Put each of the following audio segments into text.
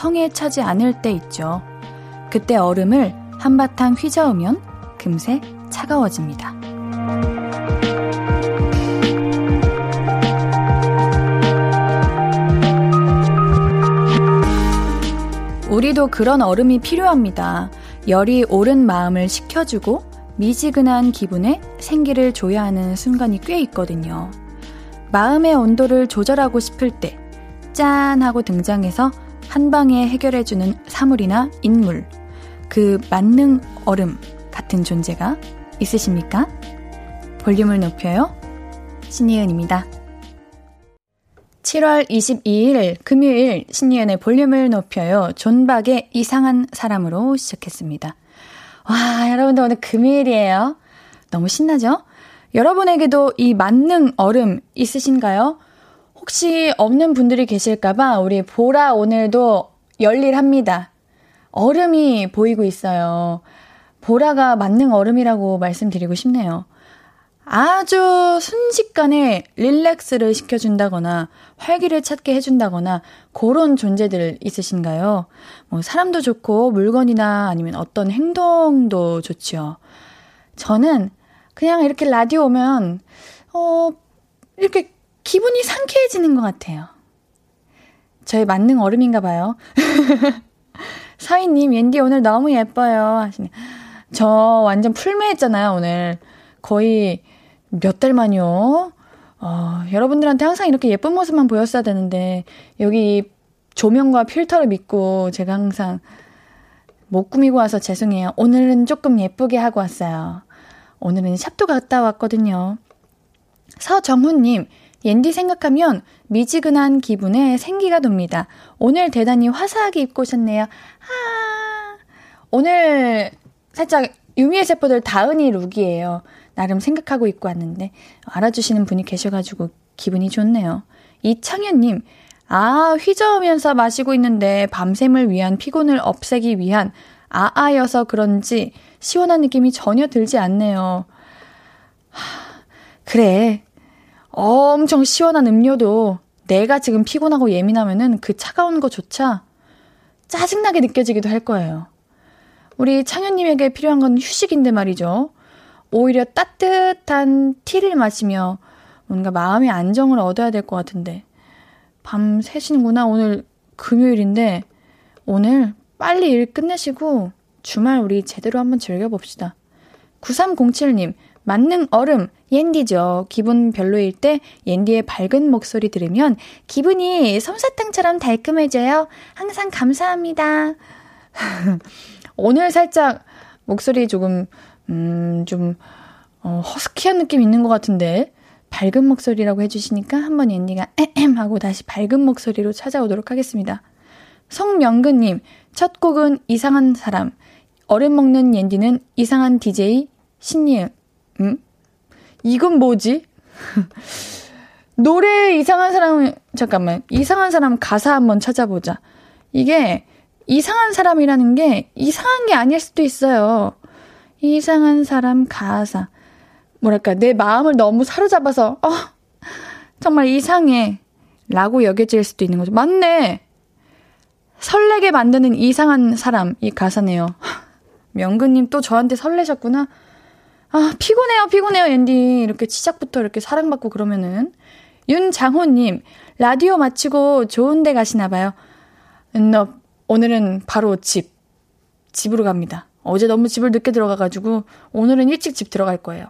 성에 차지 않을 때 있죠. 그때 얼음을 한바탕 휘저으면 금세 차가워집니다. 우리도 그런 얼음이 필요합니다. 열이 오른 마음을 식혀주고 미지근한 기분에 생기를 줘야 하는 순간이 꽤 있거든요. 마음의 온도를 조절하고 싶을 때, 짠! 하고 등장해서 한 방에 해결해주는 사물이나 인물, 그 만능 얼음 같은 존재가 있으십니까? 볼륨을 높여요. 신이은입니다. 7월 22일 금요일 신이은의 볼륨을 높여요. 존박의 이상한 사람으로 시작했습니다. 와, 여러분들 오늘 금요일이에요. 너무 신나죠? 여러분에게도 이 만능 얼음 있으신가요? 혹시 없는 분들이 계실까봐 우리 보라 오늘도 열일합니다. 얼음이 보이고 있어요. 보라가 만능 얼음이라고 말씀드리고 싶네요. 아주 순식간에 릴렉스를 시켜준다거나 활기를 찾게 해준다거나 그런 존재들 있으신가요? 뭐 사람도 좋고 물건이나 아니면 어떤 행동도 좋죠. 저는 그냥 이렇게 라디오 오면 어 이렇게 기분이 상쾌해지는 것 같아요. 저의 만능 얼음인가 봐요. 서희님, 옌디 오늘 너무 예뻐요. 하시네. 저 완전 풀매했잖아요, 오늘. 거의 몇 달 만이요. 어, 여러분들한테 항상 이렇게 예쁜 모습만 보였어야 되는데, 여기 조명과 필터를 믿고 제가 항상 못 꾸미고 와서 죄송해요. 오늘은 조금 예쁘게 하고 왔어요. 오늘은 샵도 갔다 왔거든요. 서정훈님, 옌디 생각하면 미지근한 기분에 생기가 돕니다. 오늘 대단히 화사하게 입고 오셨네요. 아, 오늘 살짝 유미의 세포들 다은이 룩이에요. 나름 생각하고 입고 왔는데 알아주시는 분이 계셔가지고 기분이 좋네요. 이창현님, 아, 휘저으면서 마시고 있는데 밤샘을 위한 피곤을 없애기 위한 아아여서 그런지 시원한 느낌이 전혀 들지 않네요. 하, 그래. 엄청 시원한 음료도 내가 지금 피곤하고 예민하면은 그 차가운 거조차 짜증나게 느껴지기도 할 거예요. 우리 창현님에게 필요한 건 휴식인데 말이죠. 오히려 따뜻한 티를 마시며 뭔가 마음의 안정을 얻어야 될 것 같은데. 밤 새시는구나. 오늘 금요일인데, 오늘 빨리 일 끝내시고 주말 우리 제대로 한번 즐겨봅시다. 9307님, 만능 얼음, 옌디죠. 기분 별로일 때 옌디의 밝은 목소리 들으면 기분이 솜사탕처럼 달끔해져요. 항상 감사합니다. 오늘 살짝 목소리 조금, 음, 좀, 어, 허스키한 느낌 있는 것 같은데, 밝은 목소리라고 해주시니까 한번 옌디가 에헴 하고 다시 밝은 목소리로 찾아오도록 하겠습니다. 성명근님, 첫 곡은 이상한 사람, 얼음 먹는 옌디는 이상한 DJ 신이음. 음? 이건 뭐지? 노래 이상한 사람, 잠깐만. 이상한 사람 가사 한번 찾아보자. 이게 이상한 사람이라는 게 이상한 게 아닐 수도 있어요. 이상한 사람 가사. 뭐랄까, 내 마음을 너무 사로잡아서, 어, 정말 이상해. 라고 여겨질 수도 있는 거죠. 맞네! 설레게 만드는 이상한 사람, 이 가사네요. 명근님 또 저한테 설레셨구나. 아, 피곤해요, 피곤해요, 앤디. 이렇게 시작부터 이렇게 사랑받고 그러면은. 윤장호님, 라디오 마치고 좋은 데 가시나봐요. 너, 오늘은 바로 집. 집으로 갑니다. 어제 너무 집을 늦게 들어가가지고, 오늘은 일찍 집 들어갈 거예요.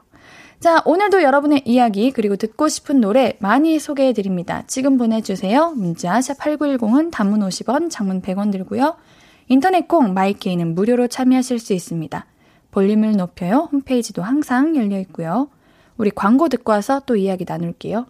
자, 오늘도 여러분의 이야기, 그리고 듣고 싶은 노래 많이 소개해 드립니다. 지금 보내주세요. 문자, 샵8910은 단문 50원, 장문 100원 들고요. 인터넷 콩, 마이케이는 무료로 참여하실 수 있습니다. 볼륨을 높여요. 홈페이지도 항상 열려 있고요. 우리 광고 듣고 와서 또 이야기 나눌게요.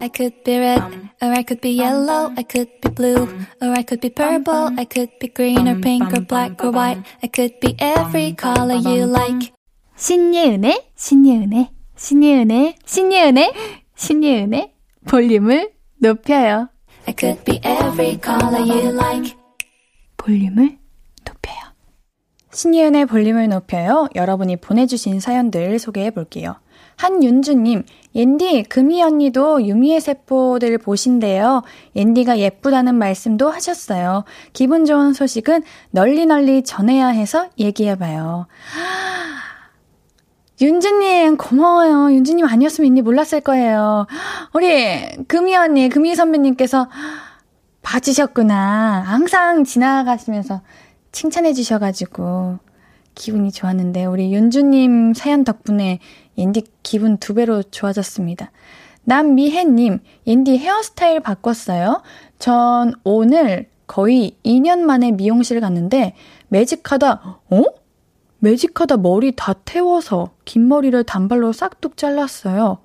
I could be red, or I could be yellow, I could be blue, or I could be purple, I could be green or pink or black or white, I could be every color you like. 신예은의, 신예은의, 신예은의, 신예은의, 신예은의 볼륨을 높여요. I could be every color you like. 볼륨을 신예은의 볼륨을 높여요. 여러분이 보내주신 사연들 소개해 볼게요. 한윤주님, 옌디, 금희 언니도 유미의 세포들 보신대요. 옌디가 예쁘다는 말씀도 하셨어요. 기분 좋은 소식은 널리 널리 전해야 해서 얘기해봐요. 윤주님, 고마워요. 윤주님 아니었으면 옌디 몰랐을 거예요. 우리 금희 언니, 금희 선배님께서 봐주셨구나. 항상 지나가시면서 칭찬해 주셔가지고 기분이 좋았는데 우리 윤주님 사연 덕분에 옌디 기분 두 배로 좋아졌습니다. 남미혜님, 옌디 헤어스타일 바꿨어요? 전 오늘 거의 2년 만에 미용실 갔는데 매직하다, 어? 매직하다 머리 다 태워서 긴 머리를 단발로 싹둑 잘랐어요.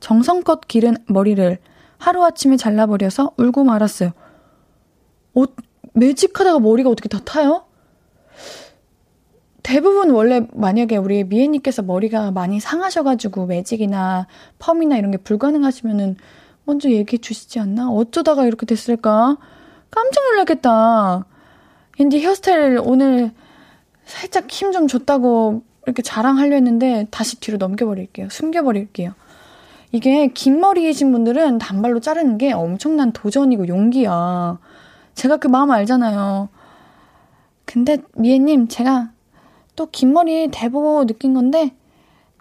정성껏 기른 머리를 하루아침에 잘라버려서 울고 말았어요. 어, 매직하다가 머리가 어떻게 다 타요? 대부분 원래 만약에 우리 미애님께서 머리가 많이 상하셔가지고 매직이나 펌이나 이런 게 불가능하시면은 먼저 얘기해 주시지 않나? 어쩌다가 이렇게 됐을까? 깜짝 놀랐겠다. 앤디 헤어스타일 오늘 살짝 힘 좀 줬다고 이렇게 자랑하려 했는데 다시 뒤로 넘겨버릴게요. 숨겨버릴게요. 이게 긴 머리이신 분들은 단발로 자르는 게 엄청난 도전이고 용기야. 제가 그 마음 알잖아요. 근데 미애님 제가 또 긴 머리 대보고 느낀 건데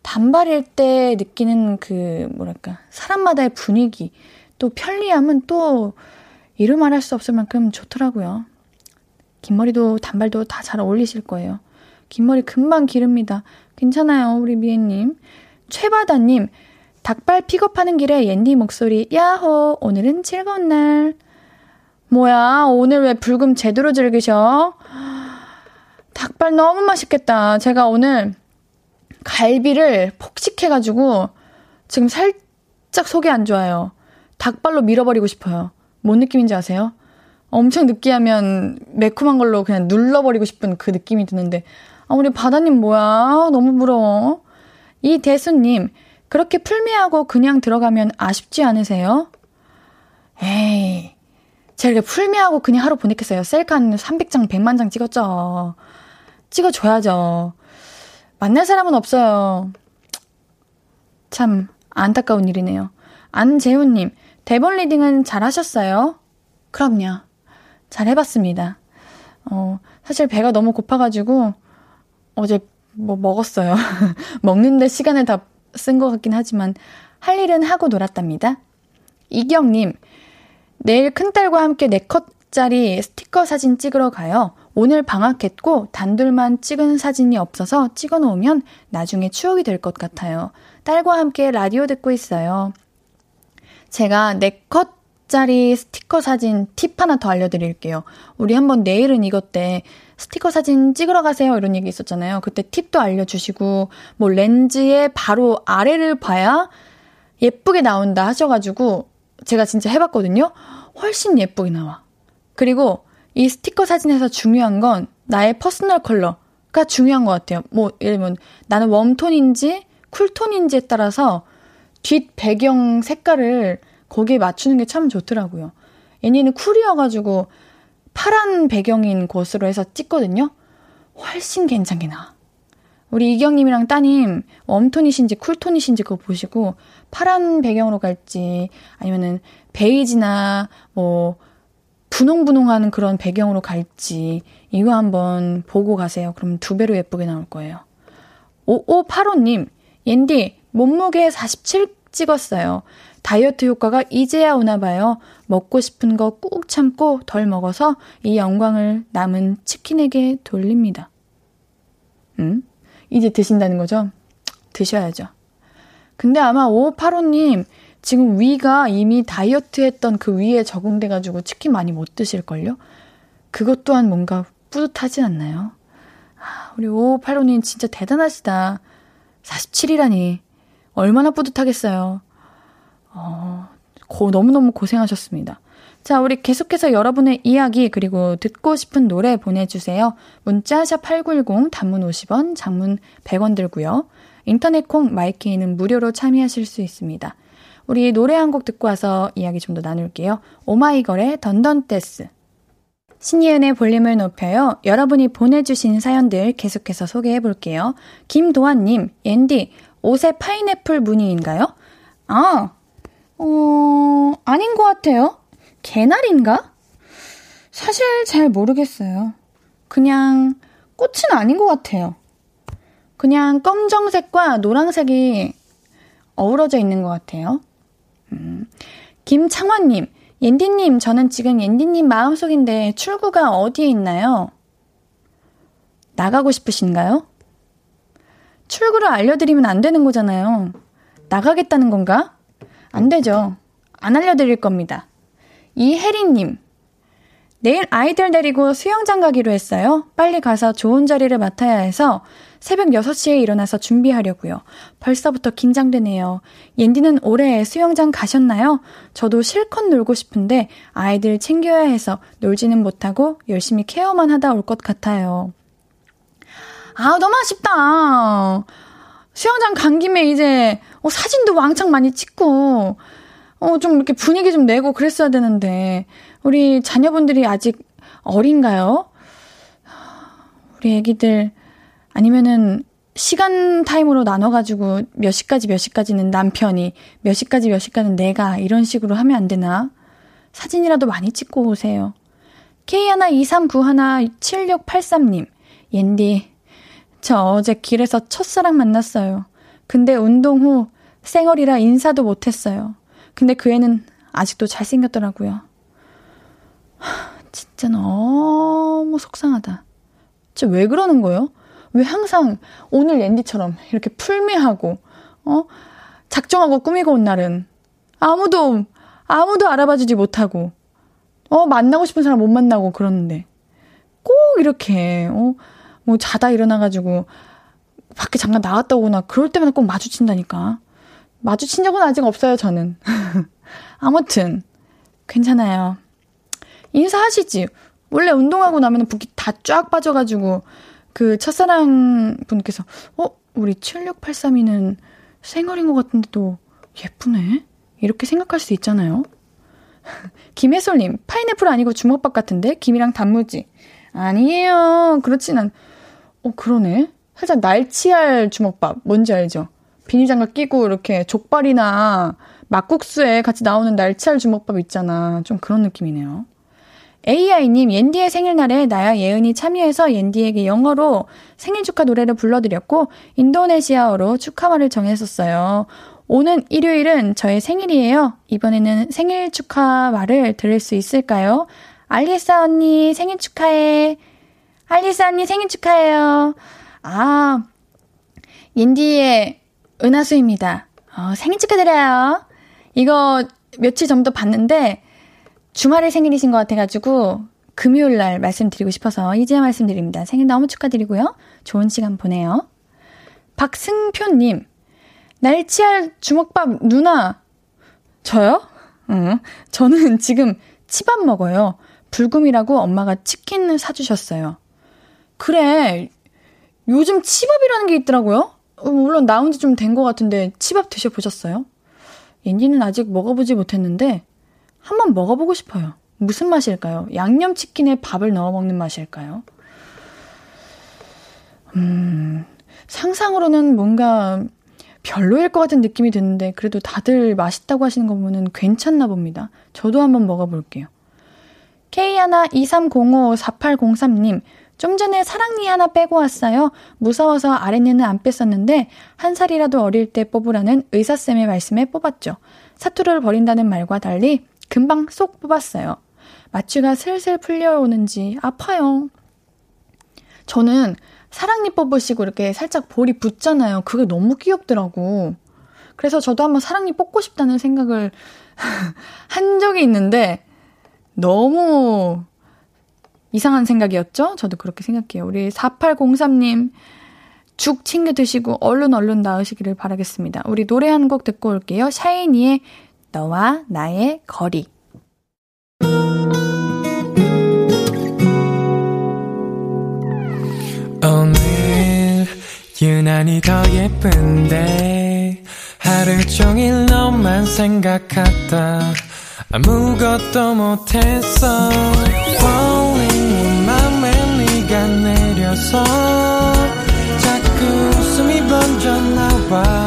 단발일 때 느끼는 그 뭐랄까 사람마다의 분위기 또 편리함은 또 이루 말할 수 없을 만큼 좋더라고요. 긴 머리도 단발도 다 잘 어울리실 거예요. 긴 머리 금방 기릅니다. 괜찮아요, 우리 미애님. 최바다님, 닭발 픽업하는 길에 옌디 목소리, 야호, 오늘은 즐거운 날. 뭐야, 오늘 왜 불금 제대로 즐기셔? 닭발 너무 맛있겠다. 제가 오늘 갈비를 폭식해가지고 지금 살짝 속이 안 좋아요. 닭발로 밀어버리고 싶어요. 뭔 느낌인지 아세요? 엄청 느끼하면 매콤한 걸로 그냥 눌러버리고 싶은 그 느낌이 드는데, 아, 우리 바다님 뭐야? 너무 부러워. 이 대수님, 그렇게 풀미하고 그냥 들어가면 아쉽지 않으세요? 에이, 제가 풀메하고 그냥 하루 보냈겠어요. 셀카 한 300장, 100만 장 찍었죠. 찍어줘야죠. 만날 사람은 없어요. 참, 안타까운 일이네요. 안재훈님, 대본 리딩은 잘 하셨어요? 그럼요. 잘 해봤습니다. 어, 사실 배가 너무 고파가지고, 어제 뭐 먹었어요. 먹는데 시간을 다 쓴 것 같긴 하지만, 할 일은 하고 놀았답니다. 이경님, 내일 큰딸과 함께 4컷짜리 스티커 사진 찍으러 가요. 오늘 방학했고 단둘만 찍은 사진이 없어서 찍어 놓으면 나중에 추억이 될 것 같아요. 딸과 함께 라디오 듣고 있어요. 제가 4컷짜리 스티커 사진 팁 하나 더 알려드릴게요. 우리 한번 내일은 이것 때 스티커 사진 찍으러 가세요. 이런 얘기 있었잖아요. 그때 팁도 알려주시고, 뭐 렌즈의 바로 아래를 봐야 예쁘게 나온다 하셔가지고, 제가 진짜 해봤거든요. 훨씬 예쁘게 나와. 그리고 이 스티커 사진에서 중요한 건 나의 personal color가 중요한 것 같아요. 뭐, 예를 들면 나는 웜톤인지 쿨톤인지에 따라서 뒷 배경 색깔을 거기에 맞추는 게 참 좋더라고요. 얘네는 cool이어가지고 파란 배경인 곳으로 해서 찍거든요. 훨씬 괜찮게 나와. 우리 이경님이랑 따님 웜톤이신지 쿨톤이신지 그거 보시고 파란 배경으로 갈지 아니면은 베이지나 뭐 분홍분홍하는 그런 배경으로 갈지 이거 한번 보고 가세요. 그럼 두 배로 예쁘게 나올 거예요. 5585님, 옌디, 몸무게 47 찍었어요. 다이어트 효과가 이제야 오나 봐요. 먹고 싶은 거 꾹 참고 덜 먹어서 이 영광을 남은 치킨에게 돌립니다. 음? 이제 드신다는 거죠? 드셔야죠. 근데 아마 5585님, 지금 위가 이미 다이어트 했던 그 위에 적응돼가지고 치킨 많이 못 드실걸요? 그것 또한 뭔가 뿌듯하지 않나요? 아, 우리 5585님 진짜 대단하시다. 47이라니. 얼마나 뿌듯하겠어요. 어, 고, 너무너무 고생하셨습니다. 자, 우리 계속해서 여러분의 이야기 그리고 듣고 싶은 노래 보내주세요. 문자 샵 8910 단문 50원, 장문 100원 들고요. 인터넷 콩 마이케이는 무료로 참여하실 수 있습니다. 우리 노래 한 곡 듣고 와서 이야기 좀 더 나눌게요. 오마이걸의 던던댄스. 신이은의 볼륨을 높여요. 여러분이 보내주신 사연들 계속해서 소개해 볼게요. 김도환님, 앤디, 옷에 파인애플 무늬인가요? 아, 어, 아닌 것 같아요. 개나리인가? 사실 잘 모르겠어요. 그냥 꽃은 아닌 것 같아요. 그냥 검정색과 노란색이 어우러져 있는 것 같아요. 음. 김창원님, 옌디님, 저는 지금 옌디님 마음속인데 출구가 어디에 있나요? 나가고 싶으신가요? 출구를 알려드리면 안 되는 거잖아요. 나가겠다는 건가? 안 되죠. 안 알려드릴 겁니다. 이혜리님, 내일 아이들 데리고 수영장 가기로 했어요. 빨리 가서 좋은 자리를 맡아야 해서 새벽 6시에 일어나서 준비하려고요. 벌써부터 긴장되네요. 옌디는 올해 수영장 가셨나요? 저도 실컷 놀고 싶은데 아이들 챙겨야 해서 놀지는 못하고 열심히 케어만 하다 올 것 같아요. 아, 너무 아쉽다. 수영장 간 김에 이제 어, 사진도 왕창 많이 찍고 어, 좀 이렇게 분위기 좀 내고 그랬어야 되는데 우리 자녀분들이 아직 어린가요? 우리 애기들 아니면은 시간 타임으로 나눠가지고 몇 시까지 몇 시까지는 남편이, 몇 시까지 몇 시까지는 내가 이런 식으로 하면 안 되나? 사진이라도 많이 찍고 오세요. K123917683님, 옌디, 저 어제 길에서 첫사랑 만났어요. 근데 운동 후 생얼이라 인사도 못했어요. 근데 그 애는 아직도 잘생겼더라고요. 하, 진짜 너무 속상하다. 진짜 왜 그러는 거예요? 왜 항상 오늘 앤디처럼 이렇게 풀미하고, 어? 작정하고 꾸미고 온 날은 아무도, 아무도 알아봐주지 못하고, 어, 만나고 싶은 사람 못 만나고 그러는데, 꼭 이렇게, 어, 뭐 자다 일어나가지고, 밖에 잠깐 나갔다 오거나 그럴 때마다 꼭 마주친다니까. 마주친 적은 아직 없어요, 저는. 아무튼, 괜찮아요. 인사하시지. 원래 운동하고 나면 붓기 다 쫙 빠져가지고, 그 첫사랑 분께서, 어, 우리 7683이는 생얼인 것 같은데도 예쁘네? 이렇게 생각할 수 있잖아요. 김혜솔님, 파인애플 아니고 주먹밥 같은데? 김이랑 단무지. 아니에요. 그렇진 않, 어, 그러네. 살짝 날치알 주먹밥. 뭔지 알죠? 비닐장갑 끼고 이렇게 족발이나 막국수에 같이 나오는 날치알 주먹밥 있잖아. 좀 그런 느낌이네요. AI님, 옌디의 생일날에 나야 예은이 참여해서 옌디에게 영어로 생일 축하 노래를 불러드렸고, 인도네시아어로 축하말을 정했었어요. 오는 일요일은 저의 생일이에요. 이번에는 생일 축하말을 들을 수 있을까요? 알리사 언니 생일 축하해. 알리사 언니 생일 축하해요. 아, 옌디의 은하수입니다. 어, 생일 축하드려요. 이거 며칠 전부터 봤는데, 주말에 생일이신 것 같아가지고 금요일 날 말씀드리고 싶어서 이제야 말씀드립니다. 생일 너무 축하드리고요. 좋은 시간 보내요. 박승표님, 날치알 주먹밥 누나, 저요? 응. 저는 지금 치밥 먹어요. 불금이라고 엄마가 치킨 사주셨어요. 그래, 요즘 치밥이라는 게 있더라고요. 어, 물론 나온 지 좀 된 것 같은데 치밥 드셔보셨어요? 옌디는 아직 먹어보지 못했는데 한번 먹어보고 싶어요. 무슨 맛일까요? 양념치킨에 밥을 넣어 먹는 맛일까요? 음, 상상으로는 뭔가 별로일 것 같은 느낌이 드는데, 그래도 다들 맛있다고 하시는 거 보면은 괜찮나 봅니다. 저도 한번 먹어볼게요. K123054803님, 좀 전에 사랑니 하나 빼고 왔어요. 무서워서 아랫니는 안 뺐었는데, 한 살이라도 어릴 때 뽑으라는 의사쌤의 말씀에 뽑았죠. 사투를 버린다는 말과 달리, 금방 쏙 뽑았어요. 마취가 슬슬 풀려오는지 아파요. 저는 사랑니 뽑으시고 이렇게 살짝 볼이 붙잖아요. 그게 너무 귀엽더라고. 그래서 저도 한번 사랑니 뽑고 싶다는 생각을 한 적이 있는데 너무 이상한 생각이었죠? 저도 그렇게 생각해요. 우리 4803님 죽 챙겨 드시고 얼른 얼른 나으시기를 바라겠습니다. 우리 노래 한 곡 듣고 올게요. 샤이니의 너와 나의 거리. 오늘 유난히 더 예쁜데 하루 종일 너만 생각하다 아무것도 못했어 Falling 내려서 자꾸 웃음이 번져 나와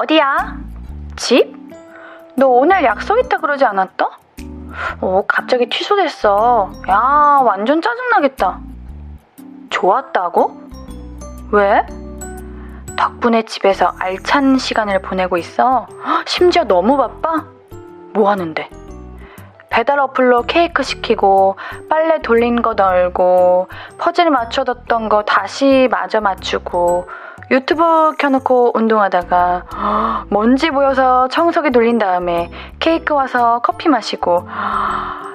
어디야? 집? 너 오늘 약속 있다 그러지 않았다? 어, 갑자기 취소됐어. 야, 완전 짜증나겠다. 좋았다고? 왜? 덕분에 집에서 알찬 시간을 보내고 있어. 심지어 너무 바빠? 뭐 하는데? 배달 어플로 케이크 시키고, 빨래 돌린 거 널고, 퍼즐 맞춰뒀던 거 다시 마저 맞추고, 유튜브 켜놓고 운동하다가 먼지 보여서 청소기 돌린 다음에 케이크 와서 커피 마시고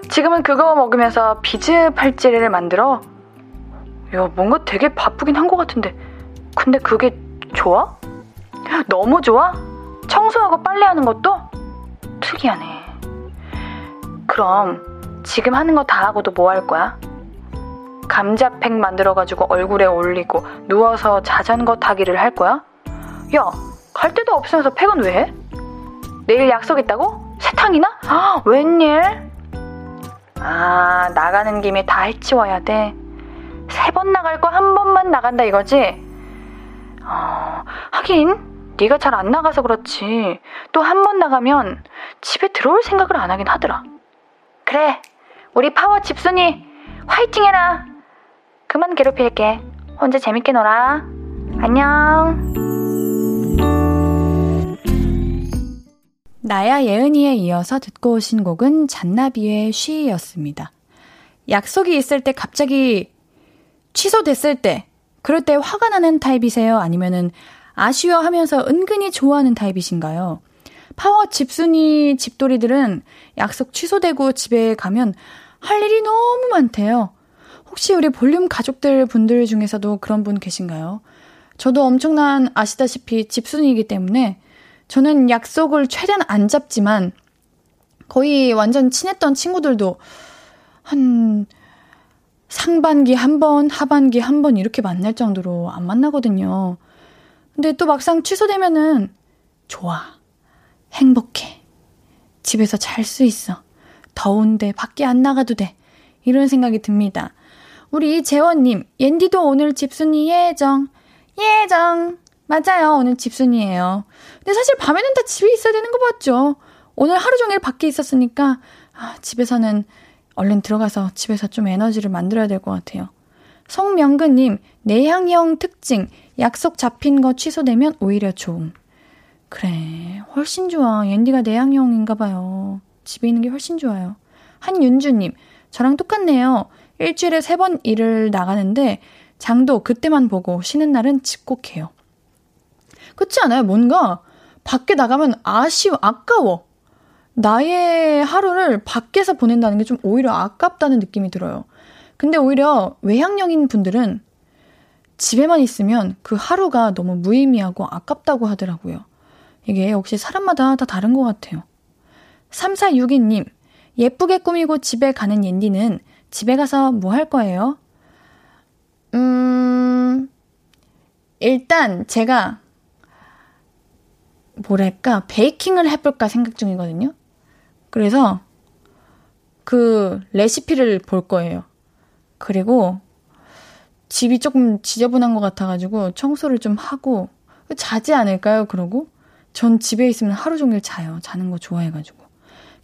지금은 그거 먹으면서 비즈 팔찌를 만들어 야 뭔가 되게 바쁘긴 한 것 같은데 근데 그게 좋아? 너무 좋아? 청소하고 빨래하는 것도? 특이하네 그럼 지금 하는 거 다 하고도 뭐 할 거야? 감자팩 만들어가지고 얼굴에 올리고 누워서 자전거 타기를 할 거야? 야, 갈 데도 없으면서 팩은 왜 해? 내일 약속 있다고? 세탕이나? 아, 웬일? 아, 나가는 김에 다 해치워야 돼. 세 번 나갈 거 한 번만 나간다 이거지? 어, 하긴 네가 잘 안 나가서 그렇지. 또 한 번 나가면 집에 들어올 생각을 안 하긴 하더라. 그래, 우리 파워 집순이 화이팅 해라! 그만 괴롭힐게. 혼자 재밌게 놀아. 안녕. 나야 예은이에 이어서 듣고 오신 곡은 잔나비의 쉬였습니다. 약속이 있을 때 갑자기 취소됐을 때, 그럴 때 화가 나는 타입이세요? 아니면은 아쉬워하면서 은근히 좋아하는 타입이신가요? 파워 집순이 집돌이들은 약속 취소되고 집에 가면 할 일이 너무 많대요. 혹시 우리 볼륨 가족들 분들 중에서도 그런 분 계신가요? 저도 엄청난 아시다시피 집순이이기 때문에 저는 약속을 최대한 안 잡지만 거의 완전 친했던 친구들도 한 상반기 한 번, 하반기 한 번 이렇게 만날 정도로 안 만나거든요. 근데 또 막상 취소되면은 좋아. 행복해. 집에서 잘 수 있어. 더운데 밖에 안 나가도 돼. 이런 생각이 듭니다. 우리 재원님, 옌디도 오늘 집순이 예정. 예정. 맞아요. 오늘 집순이에요. 근데 사실 밤에는 다 집에 있어야 되는 거 맞죠? 오늘 하루 종일 밖에 있었으니까, 아, 집에서는 얼른 들어가서 집에서 좀 에너지를 만들어야 될 것 같아요. 송명근님, 내향형 특징. 약속 잡힌 거 취소되면 오히려 좋음. 그래, 훨씬 좋아. 옌디가 내향형인가 봐요. 집에 있는 게 훨씬 좋아요. 한윤주님, 저랑 똑같네요. 일주일에 세 번 일을 나가는데 장도 그때만 보고 쉬는 날은 집콕해요. 그렇지 않아요? 뭔가 밖에 나가면 아쉬워, 아까워. 나의 하루를 밖에서 보낸다는 게 좀 오히려 아깝다는 느낌이 들어요. 근데 오히려 외향형인 분들은 집에만 있으면 그 하루가 너무 무의미하고 아깝다고 하더라고요. 이게 역시 사람마다 다 다른 것 같아요. 3462님, 예쁘게 꾸미고 집에 가는 옌디는 집에 가서 뭐 할 거예요? 음, 일단 제가 뭐랄까, 베이킹을 해볼까 생각 중이거든요. 그래서 그 레시피를 볼 거예요. 그리고 집이 조금 지저분한 것 같아가지고 청소를 좀 하고 자지 않을까요? 그러고 전 집에 있으면 하루 종일 자요. 자는 거 좋아해가지고.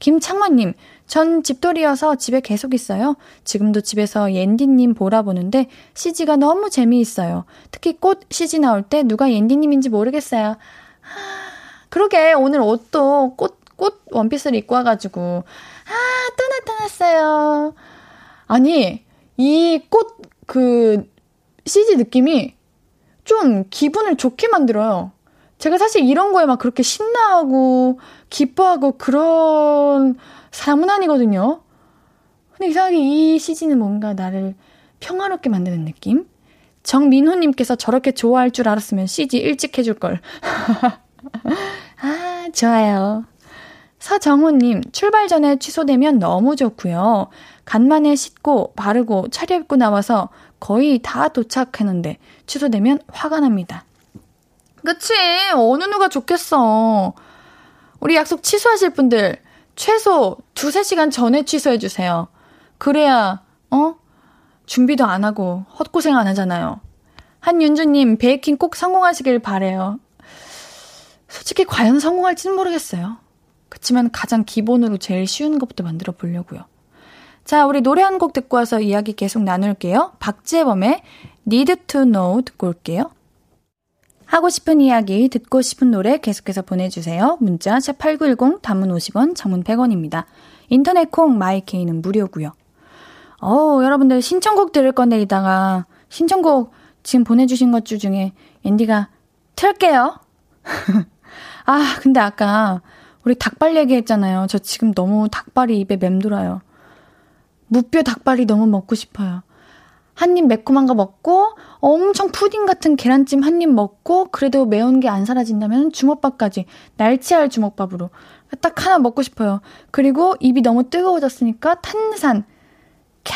김창만님, 전 집돌이여서 집에 계속 있어요. 지금도 집에서 옌디님 보라 보는데 CG가 너무 재미있어요. 특히 꽃 CG 나올 때 누가 옌디님인지 모르겠어요. 그러게, 오늘 옷도 꽃, 꽃 원피스를 입고 와가지고, 아, 또 나타났어요. 아니, 이 꽃, 그, CG 느낌이 좀 기분을 좋게 만들어요. 제가 사실 이런 거에 막 그렇게 신나하고, 기뻐하고 그런 사람은 아니거든요. 근데 이상하게 이 CG는 뭔가 나를 평화롭게 만드는 느낌? 정민호님께서 저렇게 좋아할 줄 알았으면 CG 일찍 해줄 걸. 아, 좋아요. 서정훈님, 출발 전에 취소되면 너무 좋고요. 간만에 씻고 바르고 차려입고 나와서 거의 다 도착했는데 취소되면 화가 납니다. 그치? 어느 누가 좋겠어. 우리 약속 취소하실 분들 최소 두세 시간 전에 취소해주세요. 그래야, 어? 준비도 안 하고 헛고생 안 하잖아요. 한윤주님, 베이킹 꼭 성공하시길 바래요. 솔직히 과연 성공할지는 모르겠어요. 그치만 가장 기본으로 제일 쉬운 것부터 만들어 보려고요. 자, 우리 노래 한 곡 듣고 와서 이야기 계속 나눌게요. 박재범의 Need to Know 듣고 올게요. 하고 싶은 이야기, 듣고 싶은 노래 계속해서 보내주세요. 문자 샵8910, 단문 50원, 장문 100원입니다. 인터넷 콩, 마이케이는 무료고요. 어우, 여러분들 신청곡 들을 건데 이따가 신청곡 지금 보내주신 것 중에 앤디가 틀게요. 아, 근데 아까 우리 닭발 얘기했잖아요. 저 지금 너무 닭발이 입에 맴돌아요. 무뼈 닭발이 너무 먹고 싶어요. 한 입 매콤한 거 먹고 엄청 푸딩 같은 계란찜 한 입 먹고 그래도 매운 게 안 사라진다면 주먹밥까지 날치알 주먹밥으로 딱 하나 먹고 싶어요. 그리고 입이 너무 뜨거워졌으니까 탄산 캬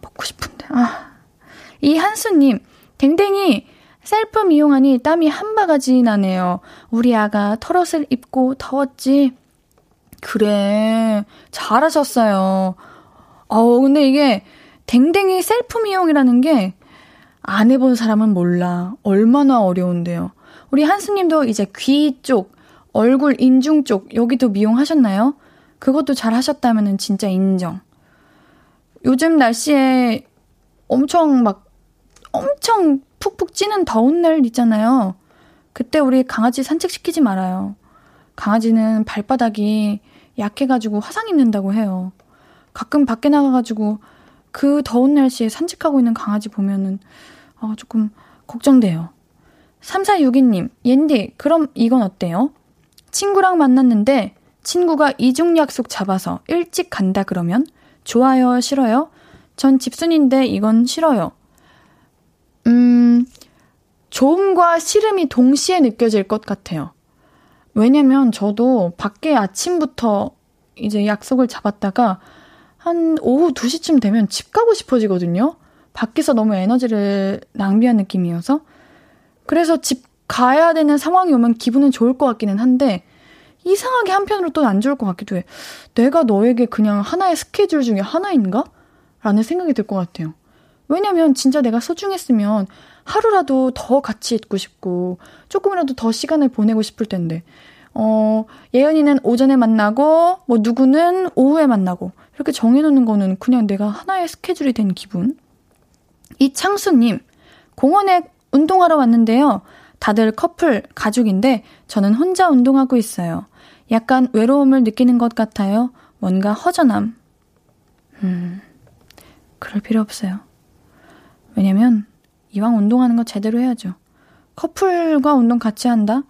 먹고 싶은데 아. 이 한수님 댕댕이 셀프 미용하니 땀이 한 바가지 나네요. 우리 아가 털옷을 입고 더웠지. 그래 잘하셨어요. 어 근데 이게 댕댕이 셀프 미용이라는 게 안 해본 사람은 몰라. 얼마나 어려운데요. 우리 한수님도 이제 귀 쪽, 얼굴 인중 쪽 여기도 미용하셨나요? 그것도 잘 하셨다면 진짜 인정. 요즘 날씨에 엄청 막 엄청 푹푹 찌는 더운 날 있잖아요. 그때 우리 강아지 산책시키지 말아요. 강아지는 발바닥이 약해가지고 화상 입는다고 해요. 가끔 밖에 나가가지고 그 더운 날씨에 산책하고 있는 강아지 보면은 어, 조금 걱정돼요. 3462님, 옌디, 그럼 이건 어때요? 친구랑 만났는데 친구가 이중 약속 잡아서 일찍 간다 그러면 좋아요, 싫어요? 전 집순인데 이건 싫어요. 음, 좋음과 싫음이 동시에 느껴질 것 같아요. 왜냐면 저도 밖에 아침부터 이제 약속을 잡았다가 한 오후 2시쯤 되면 집 가고 싶어지거든요. 밖에서 너무 에너지를 낭비한 느낌이어서. 그래서 집 가야 되는 상황이 오면 기분은 좋을 것 같기는 한데, 이상하게 한편으로 또 안 좋을 것 같기도 해. 내가 너에게 그냥 하나의 스케줄 중에 하나인가? 라는 생각이 들 것 같아요. 왜냐면 진짜 내가 소중했으면 하루라도 더 같이 있고 싶고, 조금이라도 더 시간을 보내고 싶을 텐데, 어, 예은이는 오전에 만나고, 뭐 누구는 오후에 만나고, 이렇게 정해놓는 거는 그냥 내가 하나의 스케줄이 된 기분? 이창수님, 공원에 운동하러 왔는데요. 다들 커플, 가족인데, 저는 혼자 운동하고 있어요. 약간 외로움을 느끼는 것 같아요. 뭔가 허전함. 음, 그럴 필요 없어요. 왜냐면, 이왕 운동하는 거 제대로 해야죠. 커플과 운동 같이 한다?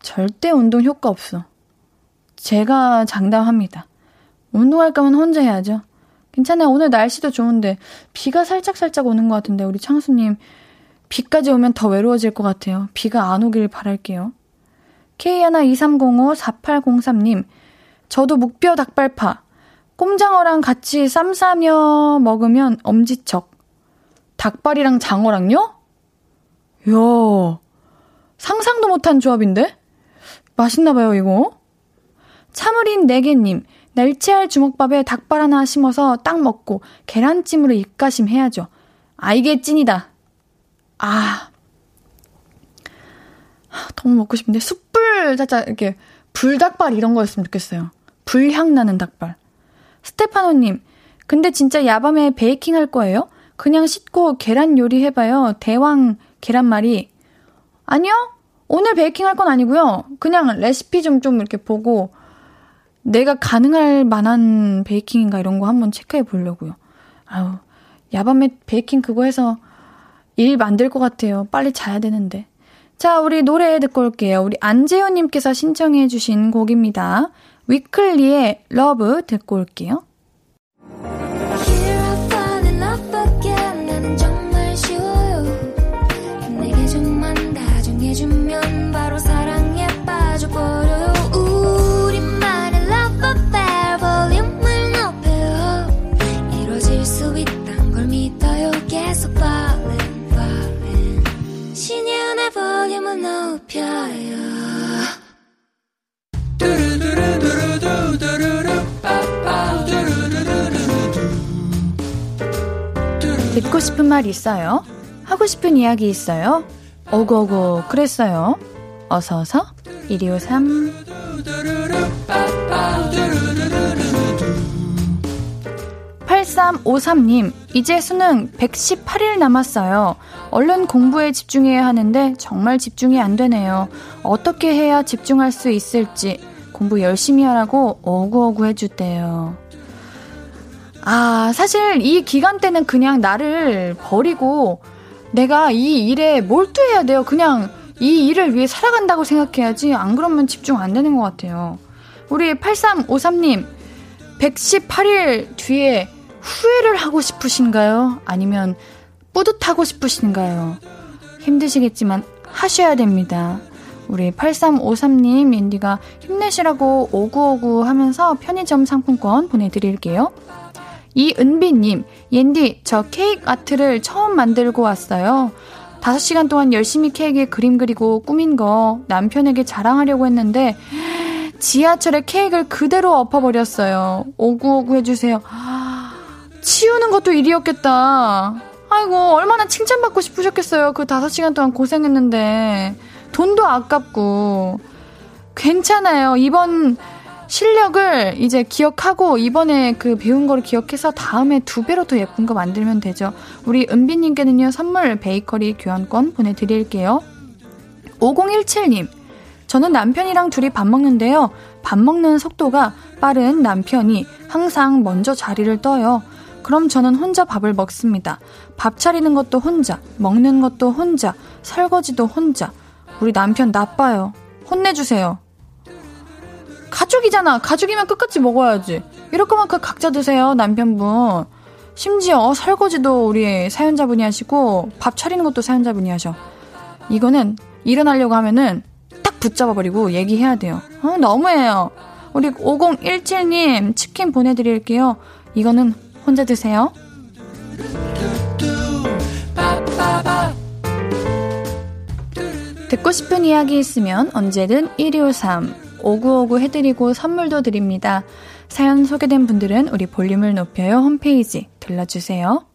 절대 운동 효과 없어. 제가 장담합니다. 운동할 거면 혼자 해야죠. 괜찮아요. 오늘 날씨도 좋은데 비가 살짝 살짝 오는 것 같은데 우리 창수님 비까지 오면 더 외로워질 것 같아요. 비가 안 오길 바랄게요. K123054803님 저도 묵뼈 닭발파 꼼장어랑 같이 쌈 싸며 먹으면 엄지척 닭발이랑 장어랑요? 이야 상상도 못한 조합인데? 맛있나봐요 이거. 참으린 네개님 날치알 주먹밥에 닭발 하나 심어서 딱 먹고 계란찜으로 입가심 해야죠. 아, 이게 찐이다. 아. 너무 먹고 싶은데 숯불 살짝 이렇게 불닭발 이런 거였으면 좋겠어요. 불향 나는 닭발. 스테파노님, 근데 진짜 야밤에 베이킹 할 거예요? 그냥 씻고 계란 요리 해봐요. 대왕 계란말이. 아니요? 오늘 베이킹 할 건 아니고요. 그냥 레시피 좀 좀 이렇게 보고 내가 가능할 만한 베이킹인가 이런 거 한번 체크해 보려고요. 아우, 야밤에 베이킹 그거 해서 일 만들 것 같아요. 빨리 자야 되는데. 자, 우리 노래 듣고 올게요. 우리 안재호님께서 신청해 주신 곡입니다. 위클리의 러브 듣고 올게요. 듣고 싶은 말 있어요? 하고 싶은 이야기 있어요? 오고오고 그랬어요. 어서어서 1253 8353님, 이제 수능 118일 남았어요. 얼른 공부에 집중해야 하는데 정말 집중이 안 되네요. 어떻게 해야 집중할 수 있을지 공부 열심히 하라고 오구오구 해주대요. 아, 사실 이 기간 때는 그냥 나를 버리고 내가 이 일에 몰두해야 돼요. 그냥 이 일을 위해 살아간다고 생각해야지. 안 그러면 집중 안 되는 것 같아요. 우리 8353님, 118일 뒤에 후회를 하고 싶으신가요? 아니면 뿌듯하고 싶으신가요? 힘드시겠지만 하셔야 됩니다. 우리 8353님, 앤디가 힘내시라고 오구오구 하면서 편의점 상품권 보내드릴게요. 이은비님, 옌디, 저 케이크 아트를 처음 만들고 왔어요. 5시간 동안 열심히 케이크에 그림 그리고 꾸민 거 남편에게 자랑하려고 했는데, 지하철에 케이크를 그대로 엎어버렸어요. 오구오구 해주세요. 치우는 것도 일이었겠다. 아이고, 얼마나 칭찬받고 싶으셨겠어요. 그 5시간 동안 고생했는데. 돈도 아깝고. 괜찮아요. 이번 실력을 이제 기억하고 이번에 그 배운 거를 기억해서 다음에 두 배로 더 예쁜 거 만들면 되죠. 우리 은비님께는요, 선물 베이커리 교환권 보내드릴게요. 5017님, 저는 남편이랑 둘이 밥 먹는데요. 밥 먹는 속도가 빠른 남편이 항상 먼저 자리를 떠요. 그럼 저는 혼자 밥을 먹습니다. 밥 차리는 것도 혼자, 먹는 것도 혼자, 설거지도 혼자. 우리 남편 나빠요. 혼내주세요. 가족이잖아. 가족이면 끝까지 먹어야지. 이럴 거면 그 각자 드세요, 남편분. 심지어 설거지도 우리 사연자분이 하시고 밥 차리는 것도 사연자분이 하셔. 이거는 일어나려고 하면은 딱 붙잡아버리고 얘기해야 돼요. 어, 너무해요. 우리 5017님 치킨 보내드릴게요. 이거는 혼자 드세요. 듣고 싶은 이야기 있으면 언제든 1253 오구오구 해드리고 선물도 드립니다. 사연 소개된 분들은 우리 볼륨을 높여요 홈페이지 들러주세요.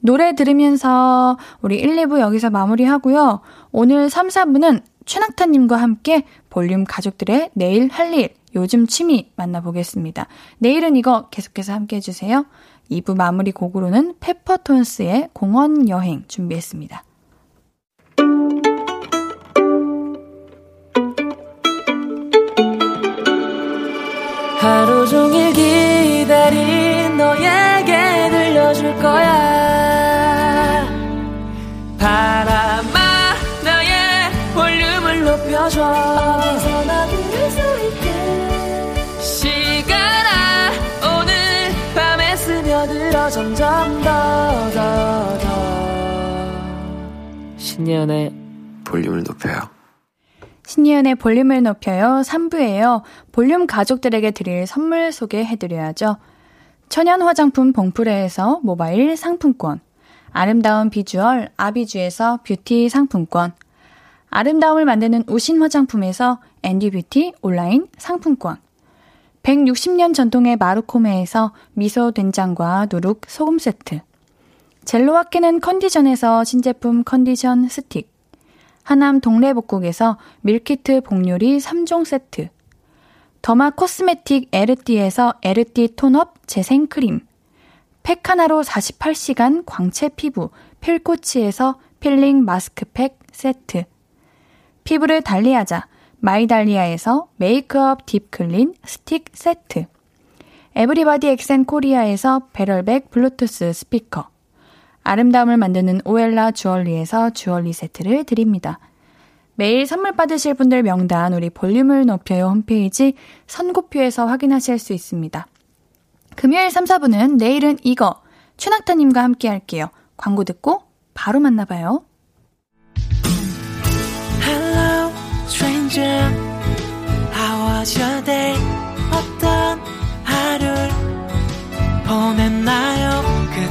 노래 들으면서 우리 1, 2부 여기서 마무리하고요. 오늘 3, 4부는 최낙타님과 함께 볼륨 가족들의 내일 할 일, 요즘 취미 만나보겠습니다. 내일은 이거 계속해서 함께 해주세요. 2부 마무리 곡으로는 페퍼톤스의 공원 여행 준비했습니다. 하루 종일 기다린 너에게 들려줄 거야 바람아 나의 볼륨을 높여줘 신예은의 볼륨을 높여요. 신예은의 볼륨을 높여요. 3부예요. 볼륨 가족들에게 드릴 선물 소개해드려야죠. 천연 화장품 봉프레에서 모바일 상품권. 아름다운 비주얼 아비주에서 뷰티 상품권. 아름다움을 만드는 우신 화장품에서 앤디뷰티 온라인 상품권. 160년 전통의 마루코메에서 미소 된장과 누룩 소금 세트 젤로와 깨는 컨디션에서 신제품 컨디션 스틱 하남 동래복국에서 밀키트 복요리 3종 세트. 더마 코스메틱 에르띠에서 에르띠 톤업 재생크림. 팩 하나로 48시간 광채 피부 필코치에서 필링 마스크팩 세트. 피부를 달리하자 마이달리아에서 메이크업 딥클린 스틱 세트, 에브리바디 엑센 코리아에서 배럴백 블루투스 스피커, 아름다움을 만드는 오엘라 주얼리에서 주얼리 세트를 드립니다. 매일 선물 받으실 분들 명단 우리 볼륨을 높여요 홈페이지 선고표에서 확인하실 수 있습니다. 금요일 3, 4분은 내일은 이거 최낙타님과 함께 할게요. 광고 듣고 바로 만나봐요. Hello,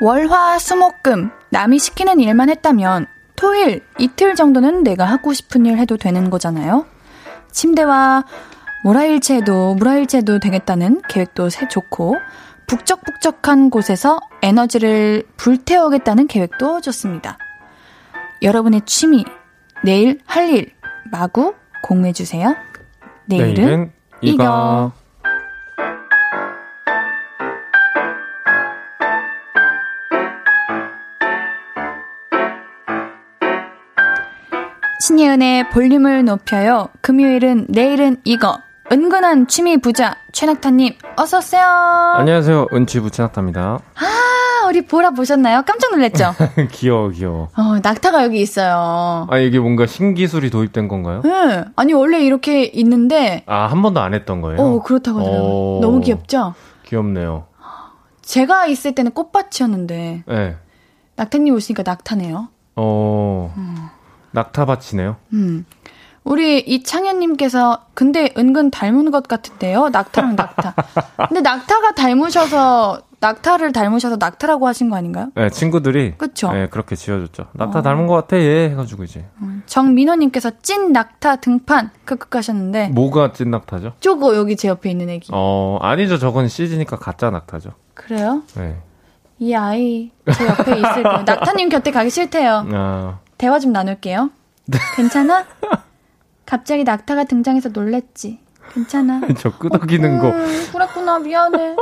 월화 수목금 남이 시키는 일만 했다면 토일 이틀 정도는 내가 하고 싶은 일 해도 되는 거잖아요. 침대와 모라일체도 무라일체도 되겠다는 계획도 좋고 북적북적한 곳에서 에너지를 불태우겠다는 계획도 좋습니다. 여러분의 취미, 내일 할 일 마구 공유해 주세요. 내일은, 내일은 이거. 이거. 신예은의 볼륨을 높여요. 금요일은 내일은 이거. 은근한 취미 부자 최낙타님 어서 오세요. 안녕하세요. 은취부 최낙타입니다. 아 우리 보라 보셨나요? 깜짝 놀랐죠? 귀여워 귀여워. 어 낙타가 여기 있어요. 아 이게 뭔가 신기술이 도입된 건가요? 네. 아니 원래 이렇게 있는데 아 한 번도 안 했던 거예요? 어 그렇다고 하더라고요. 너무 귀엽죠? 귀엽네요. 제가 있을 때는 꽃밭이었는데 네. 낙타님 오시니까 낙타네요. 어. 음. 낙타밭이네요. 음. 우리 이창현님께서 근데 은근 닮은 것 같은데요. 낙타랑 낙타. 근데 낙타가 닮으셔서 낙타를 닮으셔서 낙타라고 하신 거 아닌가요? 네, 친구들이 그쵸? 네, 그렇게 지어줬죠. 낙타 어. 닮은 것 같아 얘 해가지고 이제. 음, 정민호님께서 찐 낙타 등판 크크 하셨는데. 뭐가 찐 낙타죠? 쪼고 여기 제 옆에 있는 애기. 어 아니죠. 저건 CG니까 가짜 낙타죠. 그래요? 네. 이 아이 제 옆에 있을 거예요. 낙타님 곁에 가기 싫대요. 아. 대화 좀 나눌게요. 괜찮아? 갑자기 낙타가 등장해서 놀랬지. 괜찮아. 저 끄덕이는 어, 거. 음, 그랬구나. 미안해.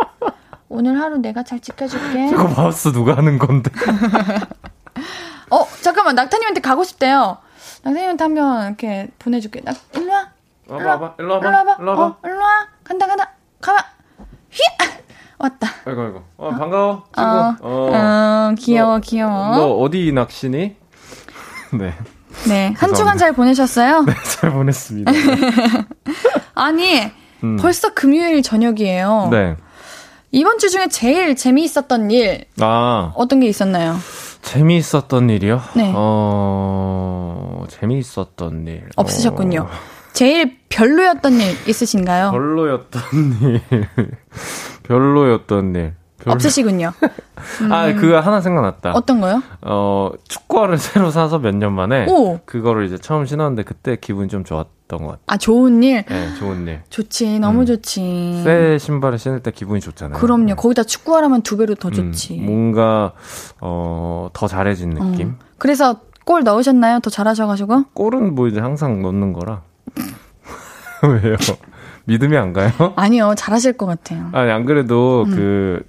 오늘 하루 내가 잘 지켜줄게. 저거 마우스 누가 하는 건데? 어, 잠깐만. 낙타님한테 가고 싶대요. 낙타님한테 한번 이렇게 보내줄게. 낙, 일로 와. 일로 와봐. 일로 와봐. 일로 와봐. 일로 와봐. 어, 일로 와. 간다, 간다. 가봐. 휘! 왔다. 아이고, 아이고. 어, 반가워. 친구. 어, 어. 어 귀여워, 너, 귀여워. 너 어디 낚시니? 네. 네. 한 주간 잘 보내셨어요? 네, 잘 보냈습니다. 아니, 음. 벌써 금요일 저녁이에요. 네. 이번 주 중에 제일 재미있었던 일. 아. 어떤 게 있었나요? 재미있었던 일이요? 네. 어, 재미있었던 일. 없으셨군요. 어... 제일 별로였던 일 있으신가요? 별로였던 일. 별로였던 일. 없으시군요. 음. 아, 그거 하나 생각났다. 어떤 거요? 어, 축구화를 새로 사서 몇 년 만에 오. 그거를 이제 처음 신었는데 그때 기분이 좀 좋았던 것 같아요. 아, 좋은 일? 네, 좋은 일. 좋지, 너무 음. 좋지. 새 신발을 신을 때 기분이 좋잖아요. 그럼요. 네. 거기다 축구화라면 두 배로 더 음, 좋지. 음, 뭔가 어, 더 잘해진 느낌. 어. 그래서 골 넣으셨나요? 더 잘하셔가지고? 골은 뭐 이제 항상 넣는 거라. 왜요? 믿음이 안 가요? 아니요, 잘하실 것 같아요. 아니, 안 그래도 음. 그,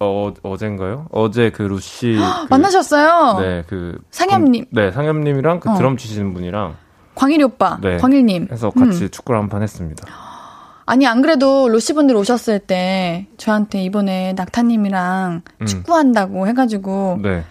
어, 어젠가요? 어제 그 루시. 그, 만나셨어요? 네, 그. 상엽님. 네, 상엽님이랑 그 어. 드럼 치시는 분이랑. 광일이 오빠. 네. 광일님. 해서 같이 음. 축구를 한 판 했습니다. 아니, 안 그래도 루시 분들 오셨을 때 저한테 이번에 낙타님이랑 음. 축구한다고 해가지고. 네.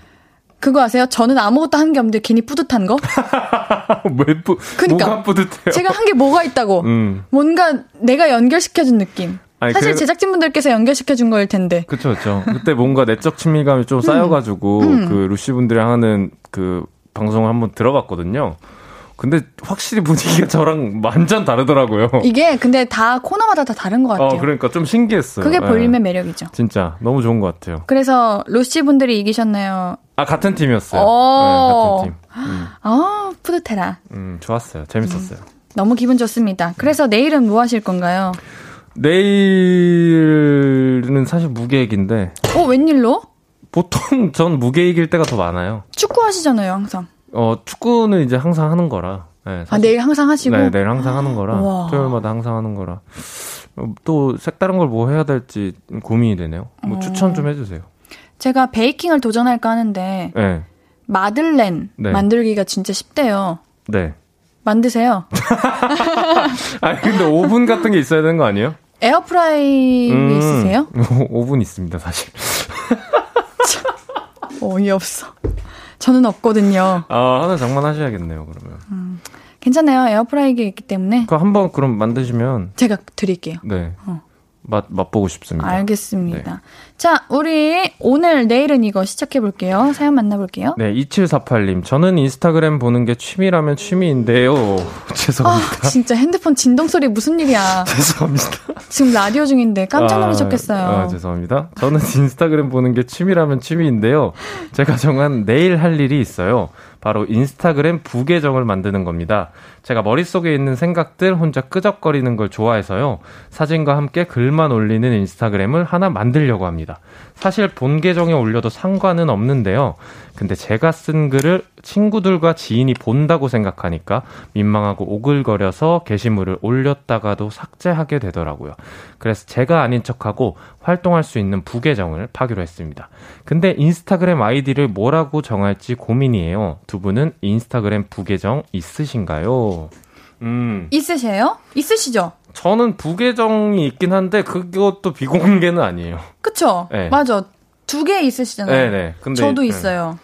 그거 아세요? 저는 아무것도 한 게 없는데 괜히 뿌듯한 거? 왜 뿌, 그러니까, 뭐가 뿌듯해요? 제가 한 게 뭐가 있다고. 음. 뭔가 내가 연결시켜준 느낌. 아니, 사실 그래... 제작진분들께서 연결시켜 준 거일 텐데. 그쵸. 그때 뭔가 내적 친밀감이 좀 음. 쌓여가지고, 음. 그 루시 분들이 하는 그 방송을 한번 들어봤거든요. 근데 확실히 분위기가 저랑 완전 다르더라고요. 이게 근데 다 코너마다 다 다른 것 같아요. 어, 그러니까 좀 신기했어요. 그게 볼륨의 네. 매력이죠. 진짜 너무 좋은 것 같아요. 그래서 로시 분들이 이기셨나요? 아 같은 팀이었어요. 네, 같은 팀. 음. 아 뿌듯해라. 음 좋았어요. 재밌었어요. 음. 너무 기분 좋습니다. 그래서 내일은 뭐 하실 건가요? 내일은 사실 무계획인데. 어, 웬일로? 보통 전 무계획일 때가 더 많아요. 축구 하시잖아요, 항상. 어, 축구는 이제 항상 하는 거라. 네, 아, 내일 항상 하시고? 네, 내일 항상 하는 거라. 와. 토요일마다 항상 하는 거라. 어, 또 색다른 걸 뭐 해야 될지 고민이 되네요. 뭐 어. 추천 좀 해주세요. 제가 베이킹을 도전할까 하는데. 네. 마들렌 네. 만들기가 진짜 쉽대요. 네. 만드세요. 아니, 근데 오븐 같은 게 있어야 되는 거 아니에요? 에어프라이 음, 있으세요? 오븐 있습니다, 사실. 어이없어. 저는 없거든요. 아, 하나 장만하셔야겠네요, 그러면. 음, 괜찮아요. 에어프라이기 있기 때문에. 그 한번 그럼 만드시면. 제가 드릴게요. 네. 어. 맛, 맛보고 싶습니다. 알겠습니다. 네. 자, 우리 오늘, 내일은 이거 시작해 볼게요. 사연 만나볼게요. 네, 2748님. 저는 인스타그램 보는 게 취미라면 취미인데요. 죄송합니다. 아, 진짜 핸드폰 진동 소리 무슨 일이야. 죄송합니다. 지금 라디오 중인데 깜짝 놀라셨겠어요. 아, 아, 죄송합니다. 저는 인스타그램 보는 게 취미라면 취미인데요. 제가 정한 내일 할 일이 있어요. 바로 인스타그램 부계정을 만드는 겁니다. 제가 머릿속에 있는 생각들 혼자 끄적거리는 걸 좋아해서요. 사진과 함께 글만 올리는 인스타그램을 하나 만들려고 합니다. 사실 본 계정에 올려도 상관은 없는데요. 근데 제가 쓴 글을 친구들과 지인이 본다고 생각하니까 민망하고 오글거려서 게시물을 올렸다가도 삭제하게 되더라고요. 그래서 제가 아닌 척하고 활동할 수 있는 부계정을 파기로 했습니다. 근데 인스타그램 아이디를 뭐라고 정할지 고민이에요. 두 분은 인스타그램 부계정 있으신가요? 음. 있으세요? 있으시죠? 저는 부계정이 있긴 한데 그것도 비공개는 아니에요. 그쵸? 네. 맞아. 두 개 있으시잖아요. 네네. 네. 근데 저도 네. 있어요.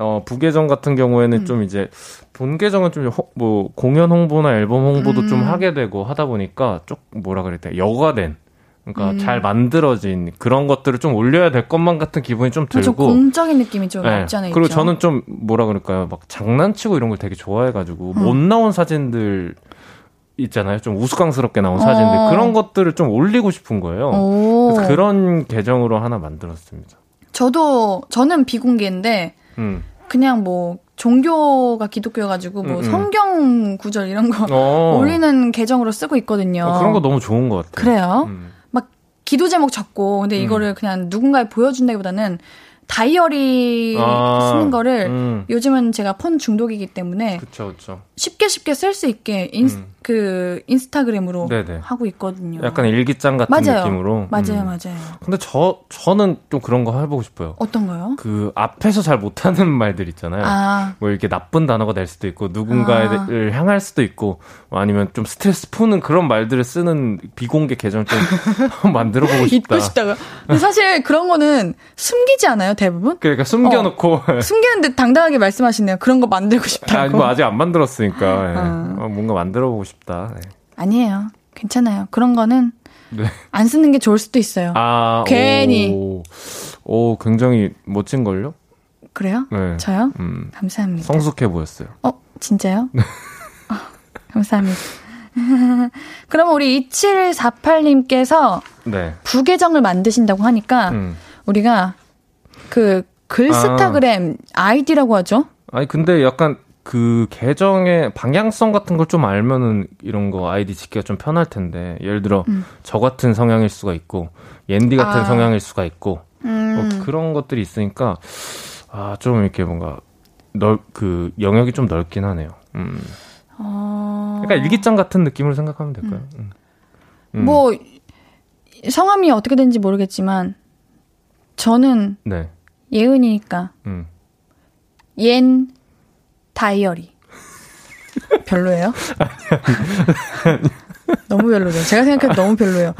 어, 부계정 같은 경우에는 음. 좀 이제 본 계정은 좀 뭐 공연 홍보나 앨범 홍보도 음. 좀 하게 되고 하다 보니까 쪽 뭐라 그랬대 여과된 그러니까 음. 잘 만들어진 그런 것들을 좀 올려야 될 것만 같은 기분이 좀 들고 공적인 느낌이 좀 네. 없지 않아요. 그리고 저는 좀 뭐라 그럴까요? 막 장난치고 이런 걸 되게 좋아해가지고 음. 못 나온 사진들 있잖아요. 좀 우스꽝스럽게 나온 사진들 어. 그런 것들을 좀 올리고 싶은 거예요. 그래서 그런 계정으로 하나 만들었습니다. 저도 저는 비공개인데 음. 그냥 뭐 종교가 기독교여가지고 뭐 음, 음. 성경 구절 이런 거 어. 올리는 계정으로 쓰고 있거든요. 어, 그런 거 너무 좋은 것 같아요. 그래요? 음. 막 기도 제목 적고 근데 이거를 음. 그냥 누군가에 보여준다기보다는 다이어리 아, 쓰는 거를 음. 요즘은 제가 폰 중독이기 때문에 그쵸, 그쵸. 쉽게 쉽게 쓸 수 있게 인스, 음. 그 인스타그램으로 네네. 하고 있거든요. 약간 일기장 같은 맞아요. 느낌으로. 맞아요, 음. 맞아요. 근데 저 저는 좀 그런 거 해보고 싶어요. 어떤 거요? 그 앞에서 잘 못하는 말들 있잖아요. 아. 뭐 이렇게 나쁜 단어가 될 수도 있고 누군가를 아. 향할 수도 있고 뭐 아니면 좀 스트레스 푸는 그런 말들을 쓰는 비공개 계정 좀 만들어 보고 싶다. 있고 싶다가. 근데 사실 그런 거는 숨기지 않아요? 대부분? 그러니까 숨겨놓고 어, 숨기는데 당당하게 말씀하시네요. 그런 거 만들고 싶다고. 아니 뭐 아직 안 만들었으니까 예. 어. 뭔가 만들어보고 싶다. 네. 아니에요. 괜찮아요. 그런 거는 네. 안 쓰는 게 좋을 수도 있어요. 아 괜히. 오, 오 굉장히 멋진 걸요? 그래요? 네. 저요? 음. 감사합니다. 성숙해 보였어요. 어 진짜요? 네. 어, 감사합니다. 그럼 우리 2748님께서 네. 부계정을 만드신다고 하니까 음. 우리가 그 글스타그램 아. 이디라고 하죠? 아니 근데 약간 그 계정의 방향성 같은 걸 좀 알면은 이런 거 아이디 짓기가 좀 편할 텐데 예를 들어 음. 저 같은 성향일 수가 있고 옌디 같은 아. 성향일 수가 있고 음. 뭐 그런 것들이 있으니까 아 좀 이렇게 뭔가 넓 그 영역이 좀 넓긴 하네요. 음. 어... 그러니까 일기장 같은 느낌으로 생각하면 될까요? 음. 음. 음. 뭐 성함이 어떻게 되는지 모르겠지만 저는 네. 예은이니까 음. 옌 다이어리 별로예요? 너무 별로죠. 제가 생각해도 너무 별로예요.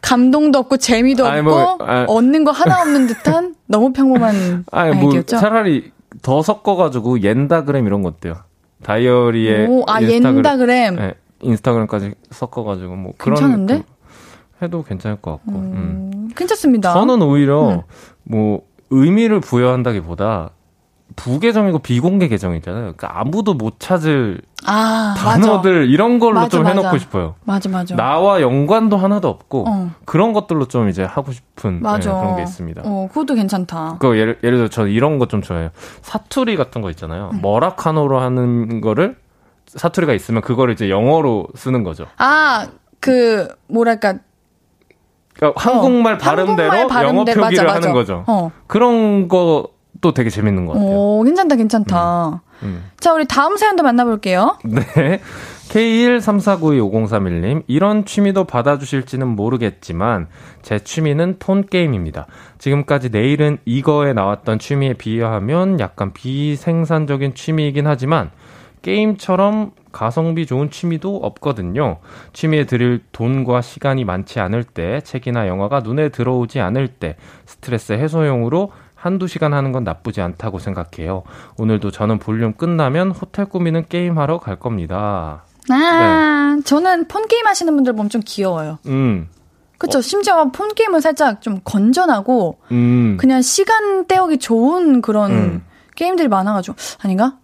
감동도 없고 재미도 없고 뭐, 아, 얻는 거 하나 없는 듯한 너무 평범한 아니, 뭐 아이디어죠. 차라리 더 섞어가지고 옌다그램 이런 거 어때요? 다이어리에 오, 아 인스타그램, 옌다그램 네, 인스타그램까지 섞어가지고 뭐 괜찮은데? 그런 해도 괜찮을 것 같고. 음, 음. 괜찮습니다. 저는 오히려 음. 뭐 의미를 부여한다기보다 부계정이고 비공개 계정 있잖아요. 그러니까 아무도 못 찾을 아, 단어들 맞아. 이런 걸로 맞아, 좀. 해놓고 싶어요. 맞아, 맞아. 나와 연관도 하나도 없고 어. 그런 것들로 좀 이제 하고 싶은 네. 그런 게 있습니다. 어, 그것도 괜찮다. 그 예를 예를 들어 저는 이런 거 좀 좋아해요. 사투리 같은 거 있잖아요. 머라카노로 하는 거를 사투리가 있으면 그거를 이제 영어로 쓰는 거죠. 아, 그, 뭐랄까. 그러니까 한국말 발음대로 어, 한국말 영어 발음대- 표기를 맞아, 하는 맞아. 거죠. 어. 그런 것도 되게 재밌는 것 같아요. 오, 괜찮다, 괜찮다. 음. 자, 우리 다음 사연도 만나볼게요. 네. K134925031님, 이런 취미도 받아주실지는 모르겠지만, 제 취미는 폰게임입니다. 지금까지 내일은 이거에 나왔던 취미에 비하면 약간 비생산적인 취미이긴 하지만, 게임처럼 가성비 좋은 취미도 없거든요. 취미에 들일 돈과 시간이 많지 않을 때, 책이나 영화가 눈에 들어오지 않을 때, 스트레스 해소용으로 한두 시간 하는 건 나쁘지 않다고 생각해요. 오늘도 저는 볼륨 끝나면 호텔 꾸미는 게임 하러 갈 겁니다. 아, 저는 폰게임 하시는 분들 보면 좀 귀여워요. 음, 그쵸. 심지어 폰게임은 살짝 좀 건전하고, 음. 그냥 시간 때우기 좋은 그런 음. 게임들이 많아가지고, 아닌가?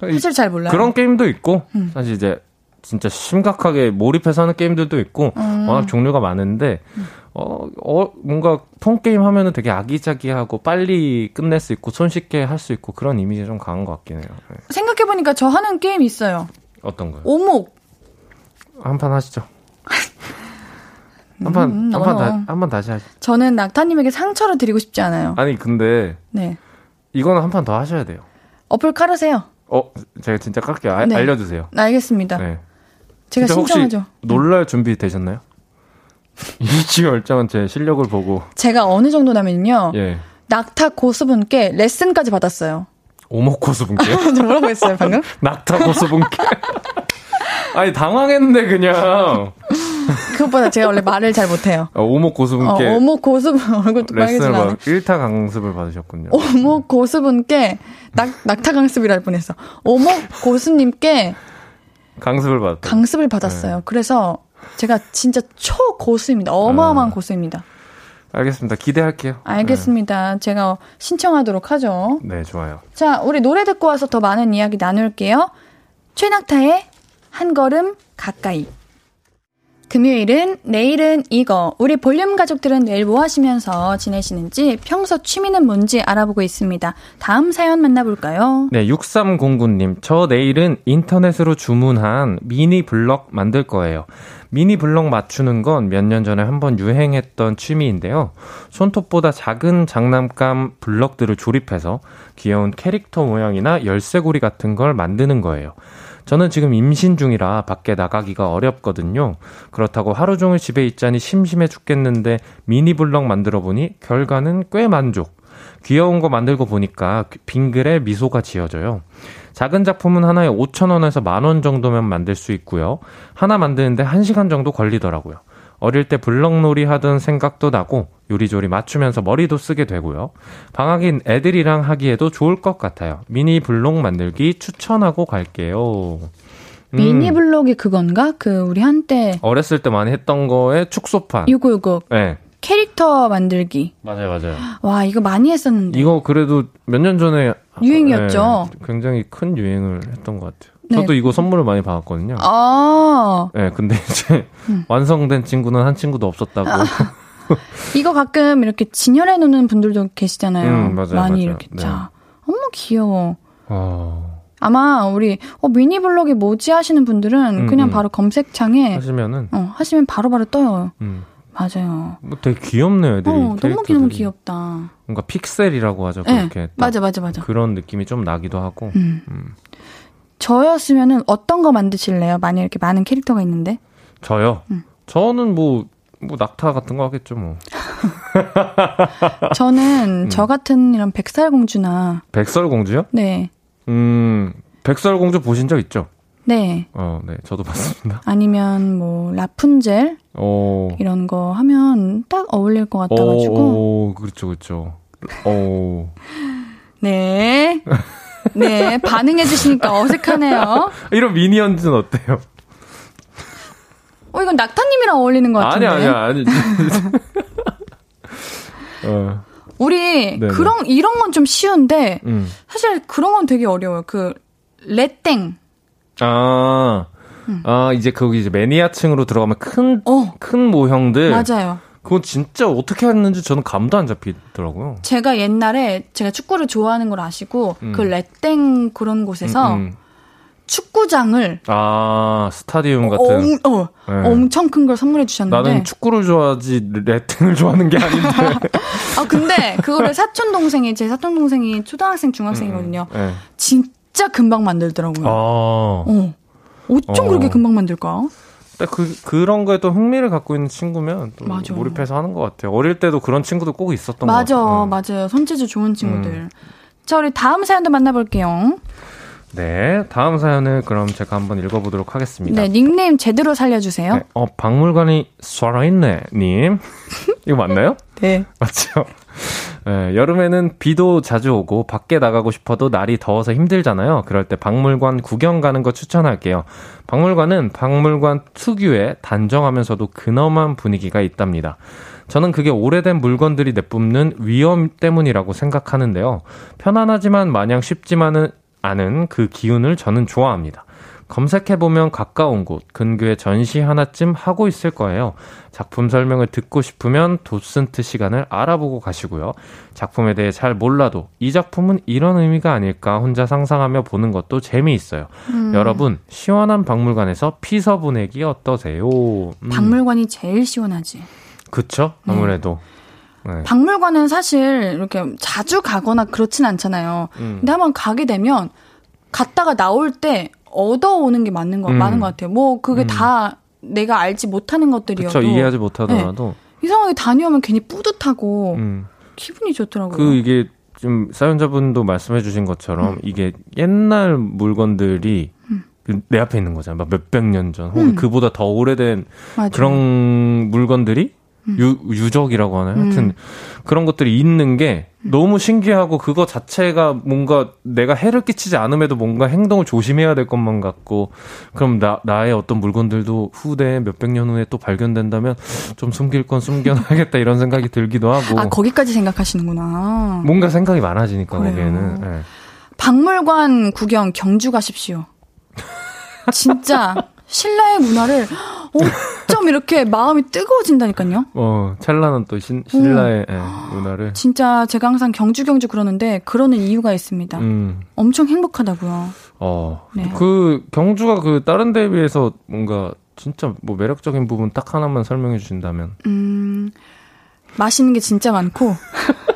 사실 잘 몰라요. 그런 게임도 있고, 음. 사실 이제 진짜 심각하게 몰입해서 하는 게임들도 있고, 음. 워낙 종류가 많은데, 어, 어, 뭔가 폰 게임 하면은 되게 아기자기하고 빨리 끝낼 수 있고 손쉽게 할 수 있고 그런 이미지 좀 강한 것 같긴 해요. 네. 생각해 보니까 저 하는 게임 있어요. 어떤 거요? 오목. 한 판 하시죠. 한 판, 음, 한 판, 어. 다, 한판 다시 하시죠. 저는 낙타님에게 상처를 드리고 싶지 않아요. 아니, 근데, 네. 이거는 한 판 더 하셔야 돼요. 어플 깔으세요. 어, 제가 진짜 깎게요. 아, 네. 알려주세요. 알겠습니다. 네. 제가 신청하죠. 놀랄 준비 되셨나요? 이지 열정한 제 실력을 보고, 제가 어느 정도냐면요. 예. 낙타 고수분께 레슨까지 받았어요. 오목 고수분께? 저 뭐라고 했어요, 방금? 낙타 고수분께? 아니, 당황했는데, 그냥. 그것보다 제가 원래 말을 잘 못해요. 어, 오목 고수분께. 어, 어머 고수분 얼굴도 빨개지지 레슨을 1타 강습을 받으셨군요. 어머 고수분께 낙, 낙타 강습이라 할 뻔했어. 어머 고수님께 강습을 받았다. 강습을 받았어요. 네. 그래서 제가 진짜 초 고수입니다. 어마어마한 아. 고수입니다. 알겠습니다. 기대할게요. 알겠습니다. 제가 신청하도록 하죠. 네, 네, 좋아요. 자, 우리 노래 듣고 와서 더 많은 이야기 나눌게요. 최낙타의 한 걸음 가까이. 금요일은 내일은 이거. 우리 볼륨 가족들은 내일 뭐 하시면서 지내시는지 평소 취미는 뭔지 알아보고 있습니다. 다음 사연 만나볼까요? 네, 6309님. 저 내일은 인터넷으로 주문한 미니 블럭 만들 거예요. 미니 블럭 맞추는 건 몇 년 전에 한번 유행했던 취미인데요. 손톱보다 작은 장난감 블럭들을 조립해서 귀여운 캐릭터 모양이나 열쇠고리 같은 걸 만드는 거예요. 저는 지금 임신 중이라 밖에 나가기가 어렵거든요. 그렇다고 하루 종일 집에 있자니 심심해 죽겠는데 미니 블럭 만들어 보니 결과는 꽤 만족. 귀여운 거 만들고 보니까 빙글에 미소가 지어져요. 작은 작품은 하나에 5,000원에서 만 원 정도면 만들 수 있고요. 하나 만드는데 1시간 정도 걸리더라고요. 어릴 때 블럭놀이 하던 생각도 나고 요리조리 맞추면서 머리도 쓰게 되고요. 방학인 애들이랑 하기에도 좋을 것 같아요. 미니 블록 만들기 추천하고 갈게요. 음, 미니 블록이 그건가? 그 우리 한때 어렸을 때 많이 했던 거에 축소판. 요거 요거 네, 캐릭터 만들기. 맞아요, 맞아요. 와, 이거 많이 했었는데. 이거 그래도 몇 년 전에 유행이었죠. 네, 굉장히 큰 유행을 했던 것 같아요. 네. 저도 이거 선물을 많이 받았거든요. 아, 네, 근데 이제 음. 완성된 친구는 한 친구도 없었다고. 이거 가끔 이렇게 진열해 놓는 분들도 계시잖아요. 음, 맞아요, 많이 맞아요. 이렇게 네. 자. 어머 귀여워. 어, 아마 우리 어, 미니 블록이 뭐지 하시는 분들은 음, 그냥 음. 바로 검색창에 하시면은 어, 하시면 바로바로 떠요. 음, 맞아요. 뭐 되게 귀엽네요, 애들이. 어, 너무. 너무 귀엽다. 뭔가 픽셀이라고 하죠. 네, 그렇게 딱 맞아 맞아 맞아. 그런 느낌이 좀 나기도 하고. 음. 음. 저였으면은 어떤 거 만드실래요? 만약 이렇게 많은 캐릭터가 있는데. 저요. 음. 저는 뭐, 뭐 낙타 같은 거 하겠죠, 뭐. 저는 음. 저 같은 이런 백설공주나 백설공주요? 네. 음, 백설공주 보신 적 있죠? 네. 어, 네, 저도 봤습니다. 아니면 뭐 라푼젤 오. 이런 거 하면 딱 어울릴 것 같아 가지고. 오, 오, 그렇죠, 그렇죠. 오. 네. 네, 반응해 주시니까 어색하네요. 이런 미니언즈는 어때요? 어, 이건 낙타님이랑 어울리는 것 아니, 같은데. 아니, 아니. 어. 우리 네네. 그런 이런 건 좀 쉬운데 음. 사실 그런 건 되게 어려워요. 그 레땡. 아. 음. 아, 이제 거기 이제 매니아층으로 들어가면 큰, 어. 큰 모형들. 맞아요. 그건 진짜 어떻게 했는지 저는 감도 안 잡히더라고요. 제가 옛날에 제가 축구를 좋아하는 걸 아시고 음. 그 레땡 그런 곳에서 음, 음. 축구장을 아 스타디움 같은 어, 어 네. 엄청 큰 걸 선물해 주셨는데 나는 축구를 좋아하지 레팅을 좋아하는 게 아닌데 아 근데 그거를 사촌 동생이 제 사촌 동생이 초등학생 중학생이거든요 음, 네. 진짜 금방 만들더라고요. 아. 어 어쩜 어. 그렇게 금방 만들까? 그 그런 거에 또 흥미를 갖고 있는 친구면 또 맞아. 몰입해서 하는 것 같아요. 어릴 때도 그런 친구도 꼭 있었던 맞아, 것 같아요. 맞아, 맞아요. 손재주 좋은 친구들. 음. 자, 우리 다음 사연도 만나볼게요. 네, 다음 사연을 그럼 제가 한번 읽어보도록 하겠습니다. 네, 닉네임 제대로 살려주세요. 네, 어, 박물관이 살아있네, 님. 이거 맞나요? 네. 맞죠? 네, 여름에는 비도 자주 오고 밖에 나가고 싶어도 날이 더워서 힘들잖아요. 그럴 때 박물관 구경 가는 거 추천할게요. 박물관은 박물관 특유의 단정하면서도 근엄한 분위기가 있답니다. 저는 그게 오래된 물건들이 내뿜는 위험 때문이라고 생각하는데요. 편안하지만 마냥 쉽지만은 않은 그 기운을 저는 좋아합니다. 검색해보면 가까운 곳, 근교에 전시 하나쯤 하고 있을 거예요. 작품 설명을 듣고 싶으면 도슨트 시간을 알아보고 가시고요. 작품에 대해 잘 몰라도 이 작품은 이런 의미가 아닐까 혼자 상상하며 보는 것도 재미있어요. 음. 여러분, 시원한 박물관에서 피서 보내기 어떠세요? 음. 박물관이 제일 시원하지. 그쵸? 네. 아무래도. 네. 네. 박물관은 사실 이렇게 자주 가거나 그렇진 않잖아요. 음. 근데 한번 가게 되면 갔다가 나올 때 얻어오는 게 맞는 거, 음. 많은 것 같아요. 뭐, 그게 음. 다 내가 알지 못하는 것들이어도. 그쵸, 이해하지 못하더라도. 네. 이상하게 다녀오면 괜히 뿌듯하고, 음. 기분이 좋더라고요. 그, 이게, 좀, 사연자분도 말씀해주신 것처럼, 음. 이게 옛날 물건들이, 음. 그내 앞에 있는 거잖아요. 막 몇백 년 전, 혹은 음. 그보다 더 오래된 맞아. 그런 물건들이 음. 유, 유적이라고 하나요? 음. 하여튼 그런 것들이 있는 게 너무 신기하고 그거 자체가 뭔가 내가 해를 끼치지 않음에도 뭔가 행동을 조심해야 될 것만 같고 그럼 나, 나의 어떤 물건들도 후대 몇백 년 후에 또 발견된다면 좀 숨길 건 숨겨놔야겠다 이런 생각이 들기도 하고 아 거기까지 생각하시는구나 뭔가 생각이 많아지니까 그래요. 거기에는 네. 박물관 구경 경주 가십시오 진짜 신라의 문화를 어쩜 이렇게 마음이 뜨거워진다니까요. 어, 찰나는 또 신, 신라의 음. 예, 문화를. 진짜 제가 항상 경주 경주 그러는데 그러는 이유가 있습니다. 음. 엄청 행복하다고요. 어, 네. 그 경주가 그 다른 데에 비해서 뭔가 진짜 뭐 매력적인 부분 딱 하나만 설명해 주신다면. 음, 맛있는 게 진짜 많고.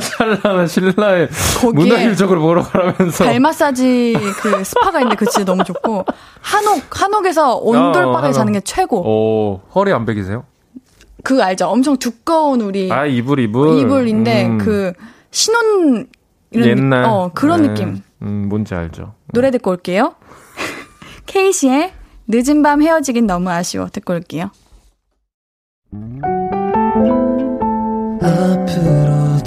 찰나는 신라의 문화일적으로 보러 가라면서 발 마사지 그 스파가 있는데 그 진짜 너무 좋고 한옥 한옥에서 온돌바닥에 어, 자는 게 최고. 오 허리 안 베기세요? 그 알죠? 엄청 두꺼운 우리 아 이불 이불 이불인데 음. 그 신혼 이런 옛날 어 그런 네. 느낌. 음 뭔지 알죠. 노래 듣고 올게요. 케이시의 늦은 밤 헤어지긴 너무 아쉬워 듣고 올게요. 앞으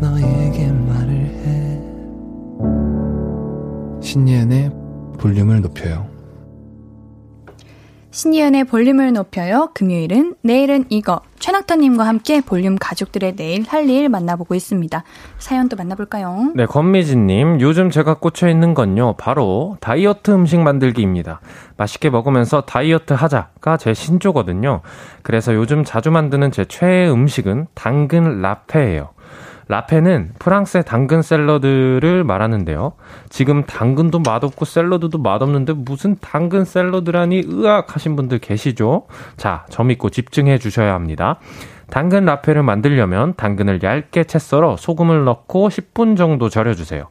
너에게 말을 해 신예은의 볼륨을 높여요 신예은의 볼륨을 높여요. 금요일은 내일은 이거 최낙타님과 함께 볼륨 가족들의 내일 할 일 만나보고 있습니다. 사연 또 만나볼까요? 네, 권미진님 요즘 제가 꽂혀 있는 건요 바로 다이어트 음식 만들기입니다. 맛있게 먹으면서 다이어트 하자가 제 신조거든요. 그래서 요즘 자주 만드는 제 최애 음식은 당근 라페예요. 라페는 프랑스의 당근 샐러드를 말하는데요. 지금 당근도 맛없고 샐러드도 맛없는데 무슨 당근 샐러드라니 으악 하신 분들 계시죠? 자, 점 있고 집중해 주셔야 합니다. 당근 라페를 만들려면 당근을 얇게 채 썰어 소금을 넣고 10분 정도 절여주세요.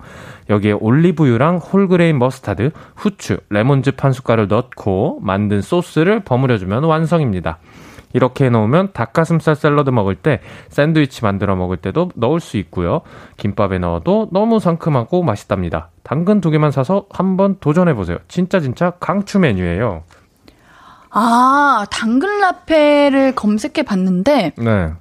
여기에 올리브유랑 whole grain mustard, 후추, 레몬즙 한 숟갈을 넣고 만든 소스를 버무려주면 완성입니다. 이렇게 해놓으면 닭가슴살 샐러드 먹을 때 샌드위치 만들어 먹을 때도 넣을 수 있고요. 김밥에 넣어도 너무 상큼하고 맛있답니다. 당근 두 개만 사서 한번 도전해 보세요. 진짜 진짜 강추 메뉴예요. 아, 당근 라페를 검색해 봤는데 네.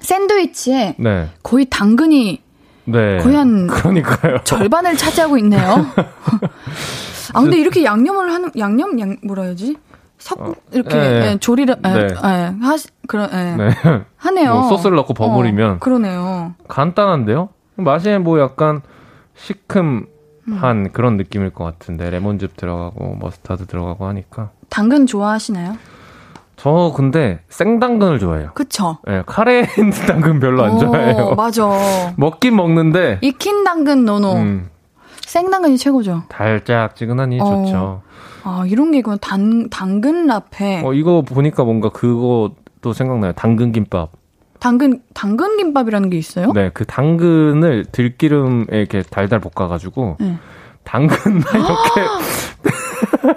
샌드위치에 네. 거의 당근이 네. 거의 한 그러니까요. 절반을 차지하고 있네요. 아 근데 이렇게 양념을 하는 양념 양 뭐라 해야지? 석 어, 이렇게 예, 예. 예, 조리를 예, 네. 예, 하시 그런 예. 네. 하네요. 뭐 소스를 넣고 버무리면 어, 그러네요. 간단한데요? 맛이 뭐 약간 시큼한 음. 그런 느낌일 것 같은데 레몬즙 들어가고 머스타드 들어가고 하니까 당근 좋아하시나요? 저 근데 생당근을 좋아해요. 그쵸? 예, 카레 당근 별로 안 어, 좋아해요. 맞아. 먹긴 먹는데 익힌 당근 no no. 음, 생당근이 최고죠. 달짝지근하니 어. 좋죠. 아, 이런 게 있구나. 당, 당근 라페. 어, 이거 보니까 뭔가 그것도 생각나요. 당근 김밥. 당근, 당근 김밥이라는 게 있어요? 네, 그 당근을 들기름에 이렇게 달달 볶아가지고 네. 당근만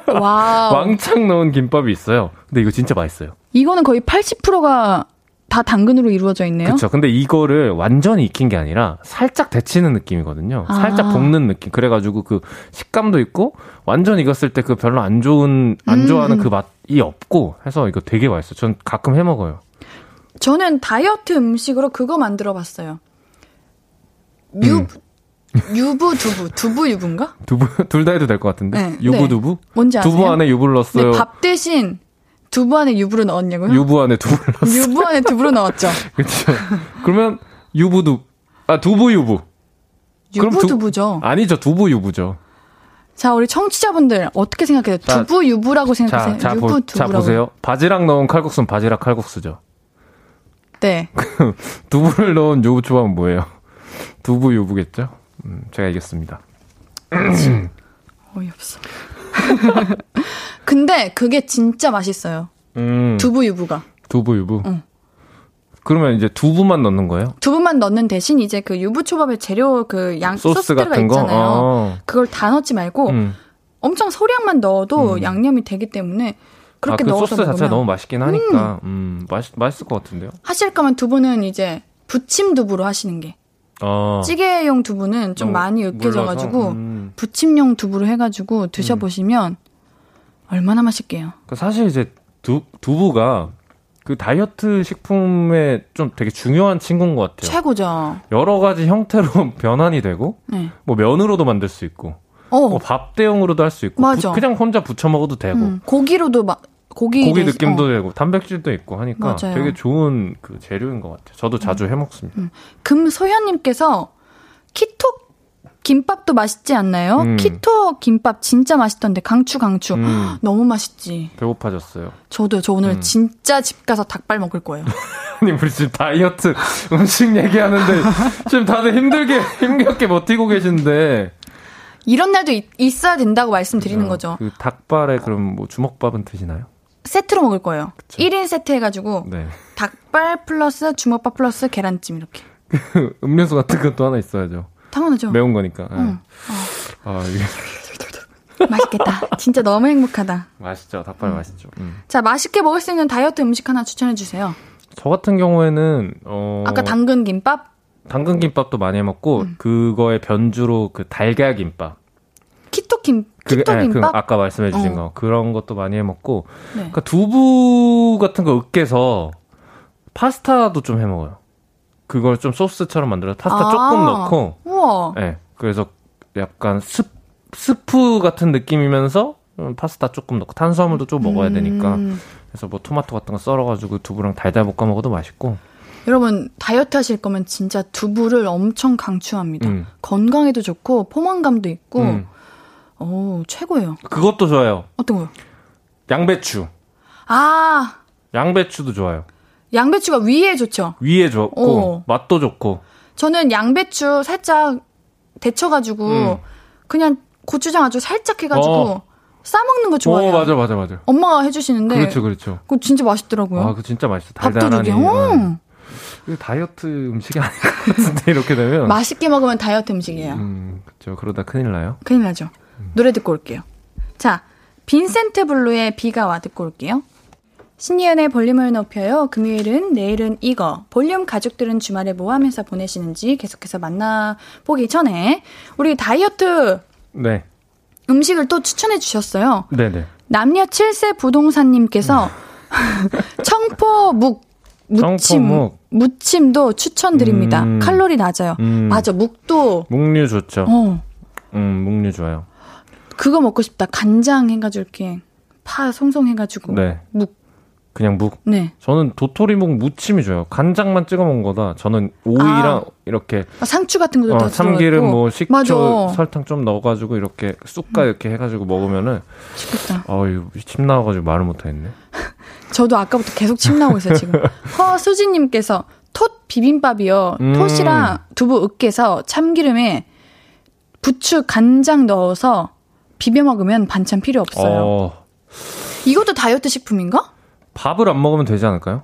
이렇게 wow. 왕창 넣은 김밥이 있어요. 근데 이거 진짜 맛있어요. 이거는 거의 80%가 다 당근으로 이루어져 있네요. 그렇죠. 근데 이거를 완전히 익힌 게 아니라 살짝 데치는 느낌이거든요. 아. 살짝 볶는 느낌. 그래가지고 그 식감도 있고 완전 익었을 때 그 별로 안 좋은 안 음. 좋아하는 그 맛이 없고 해서 이거 되게 맛있어요. 전 가끔 해 먹어요. 저는 다이어트 음식으로 그거 만들어 봤어요. 유, 유부 두부. 두부 유부인가? 두부 둘 다 해도 될 것 같은데. 네, 유부 네. 두부? 뭔지 아세요? 두부 안에 유부를 넣었어요. 네, 밥 대신 두부 안에 유부를 넣었냐고요? 유부 안에 두부를 넣었어요. 유부 안에 두부를 넣었죠. 그렇죠. 그러면 유부 두 아, 두부 유부. 그럼 유부 두- 두부죠. 아니죠. 두부 유부죠. 자, 우리 청취자분들 어떻게 생각해요? 자, 두부 유부라고 생각하세요? 자, 자, 유부 보, 자 두부라고. 보세요. 바지락 넣은 칼국수는 바지락 칼국수죠. 네. 두부를 넣은 유부초밥은 뭐예요? 두부 유부겠죠? 음, 제가 이겼습니다. 어이없어. 근데 그게 진짜 맛있어요. 음, 두부 유부가. 두부 유부. 응. 그러면 이제 두부만 넣는 거예요? 두부만 넣는 대신 이제 그 유부 초밥의 재료 그 양 소스 같은 거? 있잖아요. 어. 그걸 다 넣지 말고 음. 엄청 소량만 넣어도 음. 양념이 되기 때문에 그렇게 아, 그 넣어서 소스 먹으면 자체가 너무 맛있긴 하니까, 음, 맛있, 맛있을 것 같은데요? 하실 거면 두부는 이제 부침 두부로 하시는 게 어. 찌개용 두부는 좀 너무 많이 으깨져가지고? 음. 부침용 두부로 해가지고 드셔보시면 얼마나 맛있게요. 그 사실 이제 두, 두부가 그 다이어트 식품에 좀 되게 중요한 친구인 것 같아요. 최고죠. 여러 가지 형태로 변환이 되고, 네. 뭐 면으로도 만들 수 있고, 어, 뭐 밥 대용으로도 할 수 있고. 부- 그냥 혼자 부쳐 먹어도 되고, 음, 고기로도 막 고기 고기 느낌도 어. 되고, 단백질도 있고 하니까 맞아요. 되게 좋은 그 재료인 것 같아요. 저도 자주 해 먹습니다. 금소현님께서 키토 김밥도 맛있지 않나요? 음. 키토 김밥 진짜 맛있던데 강추 강추. 음, 너무 맛있지. 배고파졌어요. 저도요. 저 오늘 음. 진짜 집 가서 닭발 먹을 거예요. 아니, 우리 지금 다이어트 음식 얘기하는데, 지금 다들 힘들게, 힘겹게 버티고 계신데. 이런 날도 있, 있어야 된다고 말씀드리는 어, 거죠. 그 닭발에 그럼 뭐 주먹밥은 드시나요? 세트로 먹을 거예요. 그쵸. 1인 세트 해가지고 네. 닭발 플러스 주먹밥 플러스 계란찜 이렇게. 음료수 같은 것도 하나 있어야죠. 당연하죠. 매운 거니까. 예. 응. 아, 이게 맛있겠다. 진짜 너무 행복하다. 맛있죠. 닭발 맛있죠. 음. 자, 맛있게 먹을 수 있는 다이어트 음식 하나 추천해 주세요. 저 같은 경우에는 어 아까 당근 김밥? 당근 김밥도 많이 해 먹고 음. 그거의 변주로 그 달걀 김밥. 키토 김 그, 키토 예, 그 김밥? 아까 말씀해 주신 어. 거. 그런 것도 많이 해 먹고 네. 그러니까 두부 같은 거 으깨서 파스타도 좀 해 먹어요. 그걸 좀 소스처럼 만들어서 파스타 아. 조금 넣고 우와. 예. 그래서 약간 스, 스프 같은 느낌이면서 음, 파스타 조금 넣고 탄수화물도 좀 먹어야 되니까 음. 그래서 뭐 토마토 같은 거 썰어가지고 두부랑 달달 볶아 먹어도 맛있고 여러분 다이어트 하실 거면 진짜 두부를 엄청 강추합니다. 음. 건강에도 좋고 포만감도 있고 음. 오 최고예요. 그것도 좋아요 어떤 거요? 양배추 아 양배추도 좋아요 양배추가 위에 좋죠. 위에 좋고 어. 맛도 좋고 저는 양배추 살짝 데쳐가지고 음. 그냥 고추장 아주 살짝 해가지고 어. 싸 먹는 거 좋아해요. 오 맞아 맞아 맞아 엄마가 해주시는데 그렇죠 그렇죠 그거 진짜 맛있더라고요. 아 그 진짜 맛있어 달달하니 어. 어. 이거 다이어트 음식이 아닌 것 같은데 이렇게 되면 맛있게 먹으면 다이어트 음식이에요. 음 그렇죠 그러다 큰일 나요 큰일 나죠. 노래 듣고 올게요. 자, 빈센트 블루의 비가 와 듣고 올게요. 신예은의 볼륨을 높여요. 금요일은 내일은 이거. 볼륨 가족들은 주말에 뭐 하면서 보내시는지 계속해서 만나보기 전에 우리 다이어트 네. 음식을 또 추천해 주셨어요. 네네. 남녀 7세 부동산님께서 청포 묵 무침 청포묵. 무침도 추천드립니다. 음. 칼로리 낮아요. 음. 맞아 묵도 묵류 좋죠. 어 음, 묵류 좋아요. 그거 먹고 싶다. 간장 해가지고 이렇게 파 송송 해가지고 네. 묵 그냥 묵. 네. 저는 도토리묵 무침이 좋아요. 간장만 찍어 먹은 거다. 저는 오이랑 이렇게 아, 상추 같은 것도 어, 다 참기름 들어가고. 뭐 식초 맞아. 설탕 좀 넣어가지고 이렇게 쑥가 이렇게 해가지고 먹으면은 맛있겠다. 어유 침 나와가지고 말을 못하겠네. 저도 아까부터 계속 침 나오고 있어요 지금. 허수진님께서 톳 비빔밥이요. 음. 톳이랑 두부 으깨서 참기름에 부추 간장 넣어서 비벼 먹으면 반찬 필요 없어요. 어, 이것도 다이어트 식품인가? 밥을 안 먹으면 되지 않을까요?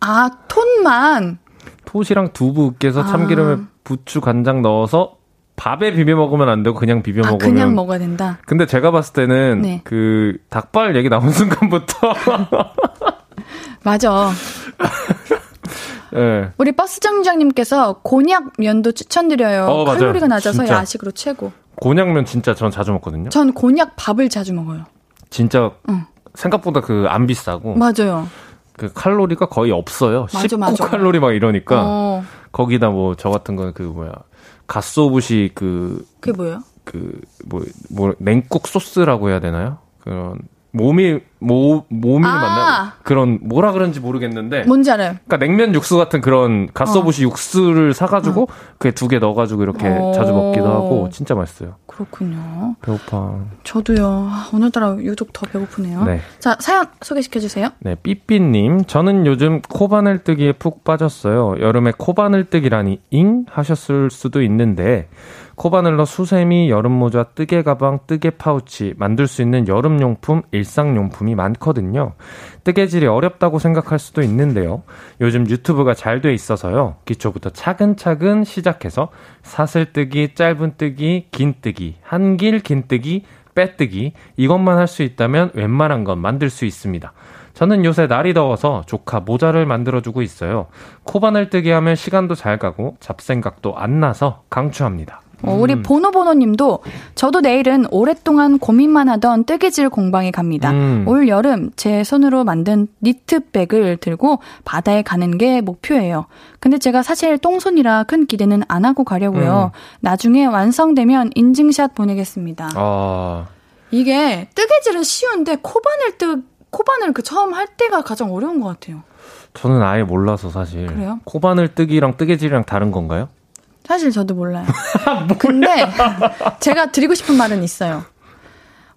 아 톳만 톳이랑 두부 으깨서 아. 참기름에 부추 간장 넣어서 밥에 비벼 먹으면 안 되고 그냥 비벼 아 먹으면. 그냥 먹어야 된다. 근데 제가 봤을 때는 네. 그 닭발 얘기 나온 순간부터 맞아. 예. 우리 버스 정류장님께서 곤약 면도 추천드려요. 어. 칼로리가 낮아서 진짜. 야식으로 최고. 곤약면 진짜 전 자주 먹거든요. 전 곤약 밥을 자주 먹어요. 진짜 응. 생각보다 그 안 비싸고 맞아요. 그 칼로리가 거의 없어요. 맞아, 19 맞아. 칼로리 막 이러니까 어, 거기다 뭐 저 같은 거는 그 뭐야 갓소부시 그 그게 뭐예요? 그뭐뭐 냉국 소스라고 해야 되나요? 그런 몸이 모 몸이 아. 맞나? 그런 뭐라 그런지 모르겠는데. 뭔지 알아요. 그러니까 냉면 육수 같은 그런 갓소부시 육수를 사가지고 그게 두 개 넣어가지고 이렇게 어. 자주 먹기도 하고 진짜 맛있어요. 그렇군요. 배고파. 저도요. 아, 오늘따라 유독 더 배고프네요. 네. 자, 사연 소개시켜 주세요. 네, 삐삐님. 저는 요즘 코바늘 뜨기에 푹 빠졌어요. 여름에 코바늘 뜨기라니 잉? 하셨을 수도 있는데, 코바늘로 수세미, 여름모자, 뜨개 가방, 뜨개 파우치, 만들 수 있는 여름용품, 일상용품이 많거든요. 뜨개질이 어렵다고 생각할 수도 있는데요. 요즘 유튜브가 잘 돼 있어서요. 기초부터 차근차근 시작해서 사슬뜨기, 짧은뜨기, 긴뜨기, 한길 긴뜨기, 빼뜨기 이것만 할 수 있다면 웬만한 건 만들 수 있습니다. 저는 요새 날이 더워서 조카 모자를 만들어주고 있어요. 코바늘 뜨기 하면 시간도 잘 가고 잡생각도 안 나서 강추합니다. 어, 우리 보노보노님도 저도 내일은 오랫동안 고민만 하던 뜨개질 공방에 갑니다. 음. 올 여름 제 손으로 만든 니트백을 들고 바다에 가는 게 목표예요. 근데 제가 사실 똥손이라 큰 기대는 안 하고 가려고요. 나중에 완성되면 인증샷 보내겠습니다. 아, 이게 뜨개질은 쉬운데 코바늘 뜨 코바늘 그 처음 할 때가 가장 어려운 것 같아요. 저는 아예 몰라서 사실. 그래요? 코바늘 뜨기랑 뜨개질이랑 다른 건가요? 사실 저도 몰라요. 근데 제가 드리고 싶은 말은 있어요.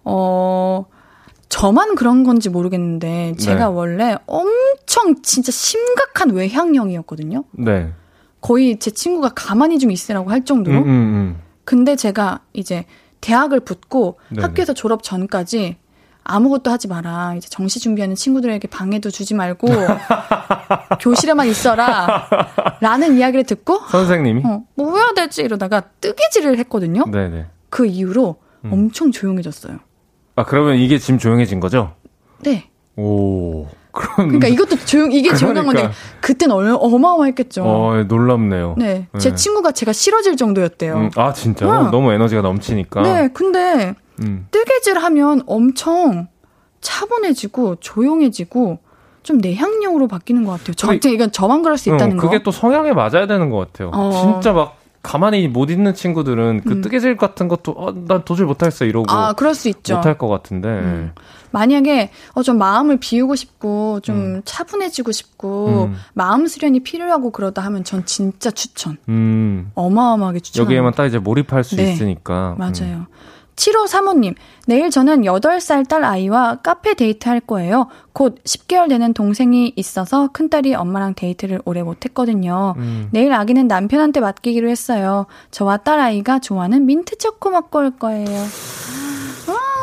어, 저만 그런 건지 모르겠는데 제가 네. 원래 엄청 진짜 심각한 외향형이었거든요. 네. 거의 제 친구가 가만히 좀 있으라고 할 정도로. 음, 음, 음. 근데 제가 이제 대학을 붙고 네네. 학교에서 졸업 전까지 아무것도 하지 마라. 이제 정시 준비하는 친구들에게 방해도 주지 말고 교실에만 있어라. 라는 이야기를 듣고 선생님이? 어, 뭐 해야 될지 이러다가 뜨개질을 했거든요. 네네. 그 이후로 음. 엄청 조용해졌어요. 아, 그러면 이게 지금 조용해진 거죠? 네. 오. 그럼. 그러니까 이것도 조용, 이게 조용한 건데, 그러니까. 그땐 얼, 어마어마했겠죠. 어, 놀랍네요. 네. 제 네. 친구가 제가 싫어질 정도였대요. 음, 아, 진짜요? 응. 너무 에너지가 넘치니까. 네. 근데 음. 뜨개질 하면 엄청 차분해지고 조용해지고 좀 내향형으로 바뀌는 것 같아요. 저, 그게- 이건 저만 그럴 수 있다는 어, 거. 그게 또 성향에 맞아야 되는 것 같아요. 어. 진짜 막 가만히 못 있는 친구들은 그 음. 뜨개질 같은 것도 어, 난 도저히 못하겠어 이러고 아, 그럴 수 있죠. 못할 것 같은데. 음. 만약에 어, 좀 마음을 비우고 싶고 좀 음. 차분해지고 싶고 음. 마음 수련이 필요하고 그러다 하면 전 진짜 추천. 음. 어마어마하게 추천. 여기에만 딱 이제 몰입할 수 네. 있으니까. 음. 맞아요. 7호 사모님, 내일 저는 8살 딸 아이와 카페 데이트 할 거예요. 곧 10개월 되는 동생이 있어서 큰딸이 엄마랑 데이트를 오래 못했거든요. 음. 내일 아기는 남편한테 맡기기로 했어요. 저와 딸 아이가 좋아하는 민트 초코 먹고 올 거예요.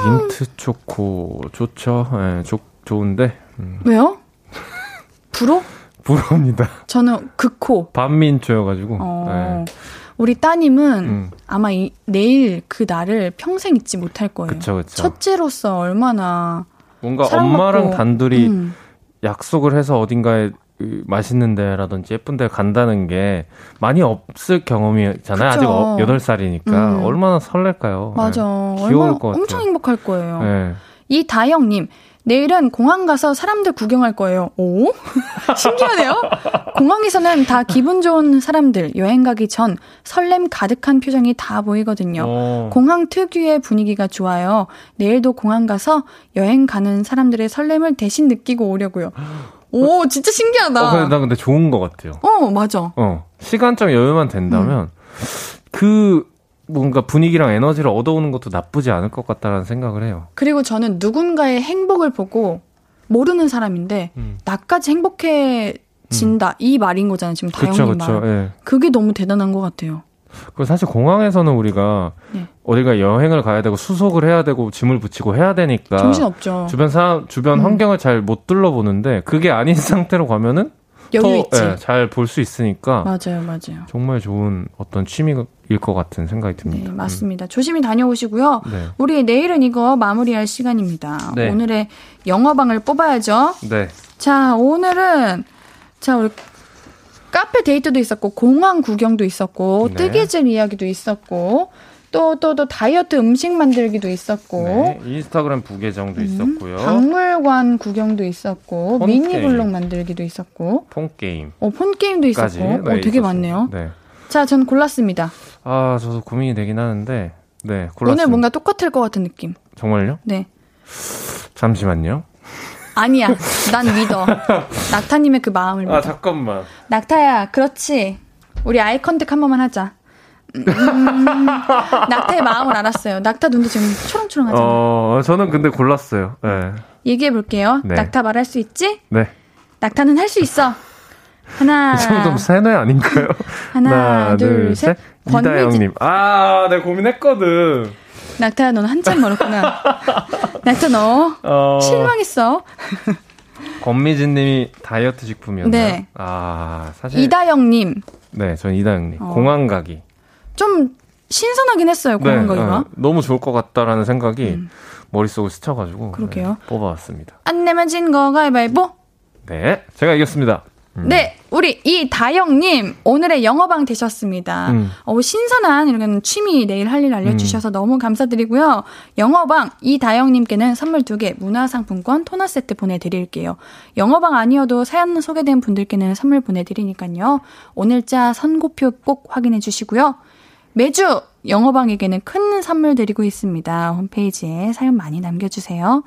민트 초코 좋죠. 예, 좋 좋은데. 음. 왜요? 불호? 부럽니다. 저는 극호. 반민초여가지고. 어, 예. 우리 따님은 음. 아마 이, 내일 그 날을 평생 잊지 못할 거예요. 그쵸 그쵸. 첫째로서 얼마나 뭔가 엄마랑 단둘이 음. 약속을 해서 어딘가에 그 맛있는 데라든지 예쁜 데 간다는 게 많이 없을 경험이잖아요. 그쵸. 아직 어, 8살이니까. 음. 얼마나 설렐까요? 맞아. 네. 귀여울 것 같아요. 엄청 행복할 거예요. 네. 이다영님, 내일은 공항 가서 사람들 구경할 거예요. 오? 신기하네요? 공항에서는 다 기분 좋은 사람들, 여행 가기 전 설렘 가득한 표정이 다 보이거든요. 오. 어. 공항 특유의 분위기가 좋아요. 내일도 공항 가서 여행 가는 사람들의 설렘을 대신 느끼고 오려고요. 오, 진짜 신기하다. 어, 근데 나 근데 좋은 것 같아요. 어, 맞아. 어. 시간적 여유만 된다면, 음. 그, 뭔가 분위기랑 에너지를 얻어오는 것도 나쁘지 않을 것 같다라는 생각을 해요. 그리고 저는 누군가의 행복을 보고 모르는 사람인데 음. 나까지 행복해진다 음. 이 말인 거잖아요. 지금 다영님 말. 예. 그게 너무 대단한 것 같아요. 그 사실 공항에서는 우리가 네. 어디가 여행을 가야 되고 수속을 해야 되고 짐을 붙이고 해야 되니까 정신 없죠. 주변 사람 주변 음. 환경을 잘 못 둘러보는데 그게 아닌 상태로 가면은 여유 있지. 예, 잘볼 수 있으니까 맞아요, 맞아요. 정말 좋은 어떤 취미일 것 같은 생각이 듭니다. 네, 맞습니다. 음. 조심히 다녀오시고요. 네. 우리 내일은 이거 마무리할 시간입니다. 네. 오늘의 영어방을 뽑아야죠. 네. 자, 오늘은 자 우리 카페 데이트도 있었고 공항 구경도 있었고 네. 뜨개질 이야기도 있었고 또, 또, 또 다이어트 음식 만들기도 있었고. 네, 인스타그램 부계정도 음, 있었고요. 박물관 구경도 있었고. 미니 블록 만들기도 있었고. 폰 게임. 어, 폰 게임도 있었고. 네, 어, 되게. 많네요. 네. 자, 전 골랐습니다. 아, 저도 고민이 되긴 하는데. 네, 골랐습니다. 오늘 뭔가 똑같을 것 같은 느낌. 정말요? 네. 잠시만요. 아니야. 난 믿어. 낙타님의 그 마음을 믿어. 아, 잠깐만. 낙타야, 그렇지. 우리 eye contact 한 번만 하자. 음, 낙타의 마음을 알았어요. 낙타 눈도 지금 초롱초롱하잖아요. 어, 저는 근데 골랐어요. 네. 얘기해 볼게요. 네. 낙타 말할 수 있지? 네. 낙타는 할 수 있어. 하나. 좀 세뇌 아닌가요? 하나, 하나 둘, 둘, 셋. 이다영님. 아, 내 네, 고민했거든. 낙타야, 넌 한참 멀었구나. 낙타 너 어... 실망했어. 권미진님이 다이어트 식품이었나요? 네. 아, 사실. 이다영님. 네, 전 이다영님. 어. 공항 가기. 좀 신선하긴 했어요, 공항 네, 가기가. 어, 너무 좋을 것 같다라는 생각이 음. 머릿속을 스쳐가지고. 네, 뽑아왔습니다. 안 내면 진 거 가위바위보? 네, 제가 이겼습니다. 음. 네, 우리 이다영님 오늘의 영어방 되셨습니다. 음. 어, 신선한 이런 취미 내일 할 일 알려주셔서 음. 너무 감사드리고요. 영어방 이다영님께는 선물 두 개 문화상품권 토너 세트 보내드릴게요. 영어방 아니어도 사연 소개된 분들께는 선물 보내드리니까요. 오늘자 선고표 꼭 확인해 주시고요. 매주 영어방에게는 큰 선물 드리고 있습니다. 홈페이지에 사연 많이 남겨주세요.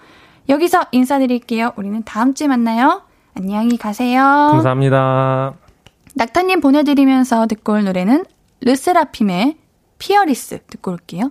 여기서 인사드릴게요. 우리는 다음 주에 만나요. 안녕히 가세요. 감사합니다. 낙타님 보내드리면서 듣고 올 노래는 르세라핌의 피어리스 듣고 올게요.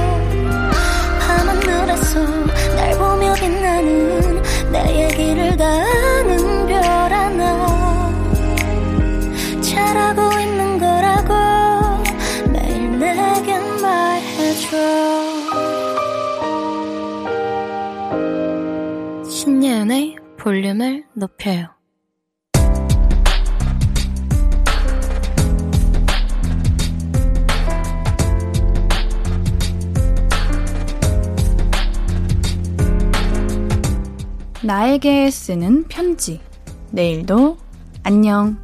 볼륨을 높여요 나에게 쓰는 편지. 내일도 안녕.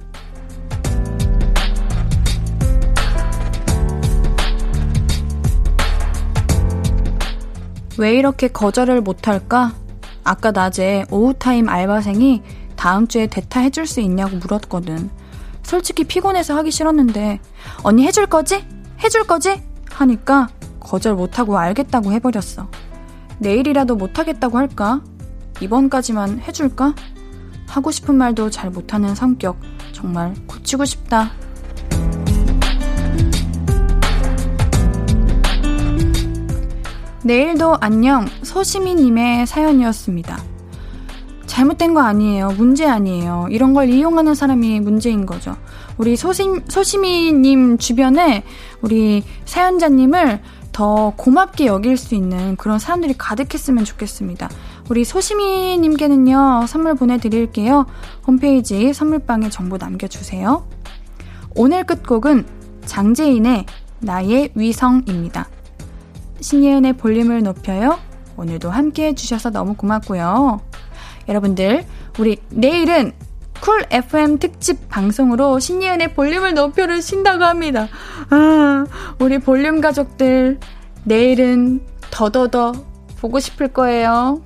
왜 이렇게 거절을 못할까? 아까 낮에 오후타임 알바생이 다음 주에 대타 해줄 수 있냐고 물었거든. 솔직히 피곤해서 하기 싫었는데, 언니 해줄 거지? 해줄 거지? 하니까 거절 못하고 알겠다고 해버렸어. 내일이라도 못하겠다고 할까? 이번까지만 해줄까? 하고 싶은 말도 잘 못하는 성격. 정말 고치고 싶다. 내일도 안녕 소시미님의 사연이었습니다. 잘못된 거 아니에요. 문제 아니에요. 이런 걸 이용하는 사람이 문제인 거죠. 우리 소심, 소시미님 주변에 우리 사연자님을 더 고맙게 여길 수 있는 그런 사람들이 가득했으면 좋겠습니다. 우리 소시미님께는요, 선물 보내드릴게요. 홈페이지 선물방에 정보 남겨주세요. 오늘 끝곡은 장재인의 나의 위성입니다. 신예은의 볼륨을 높여요. 오늘도 함께 해주셔서 너무 고맙고요. 여러분들, 우리 내일은 쿨 FM 특집 방송으로 신예은의 볼륨을 높여를 쉰다고 합니다. 아, 우리 볼륨 가족들, 내일은 더더더 보고 싶을 거예요.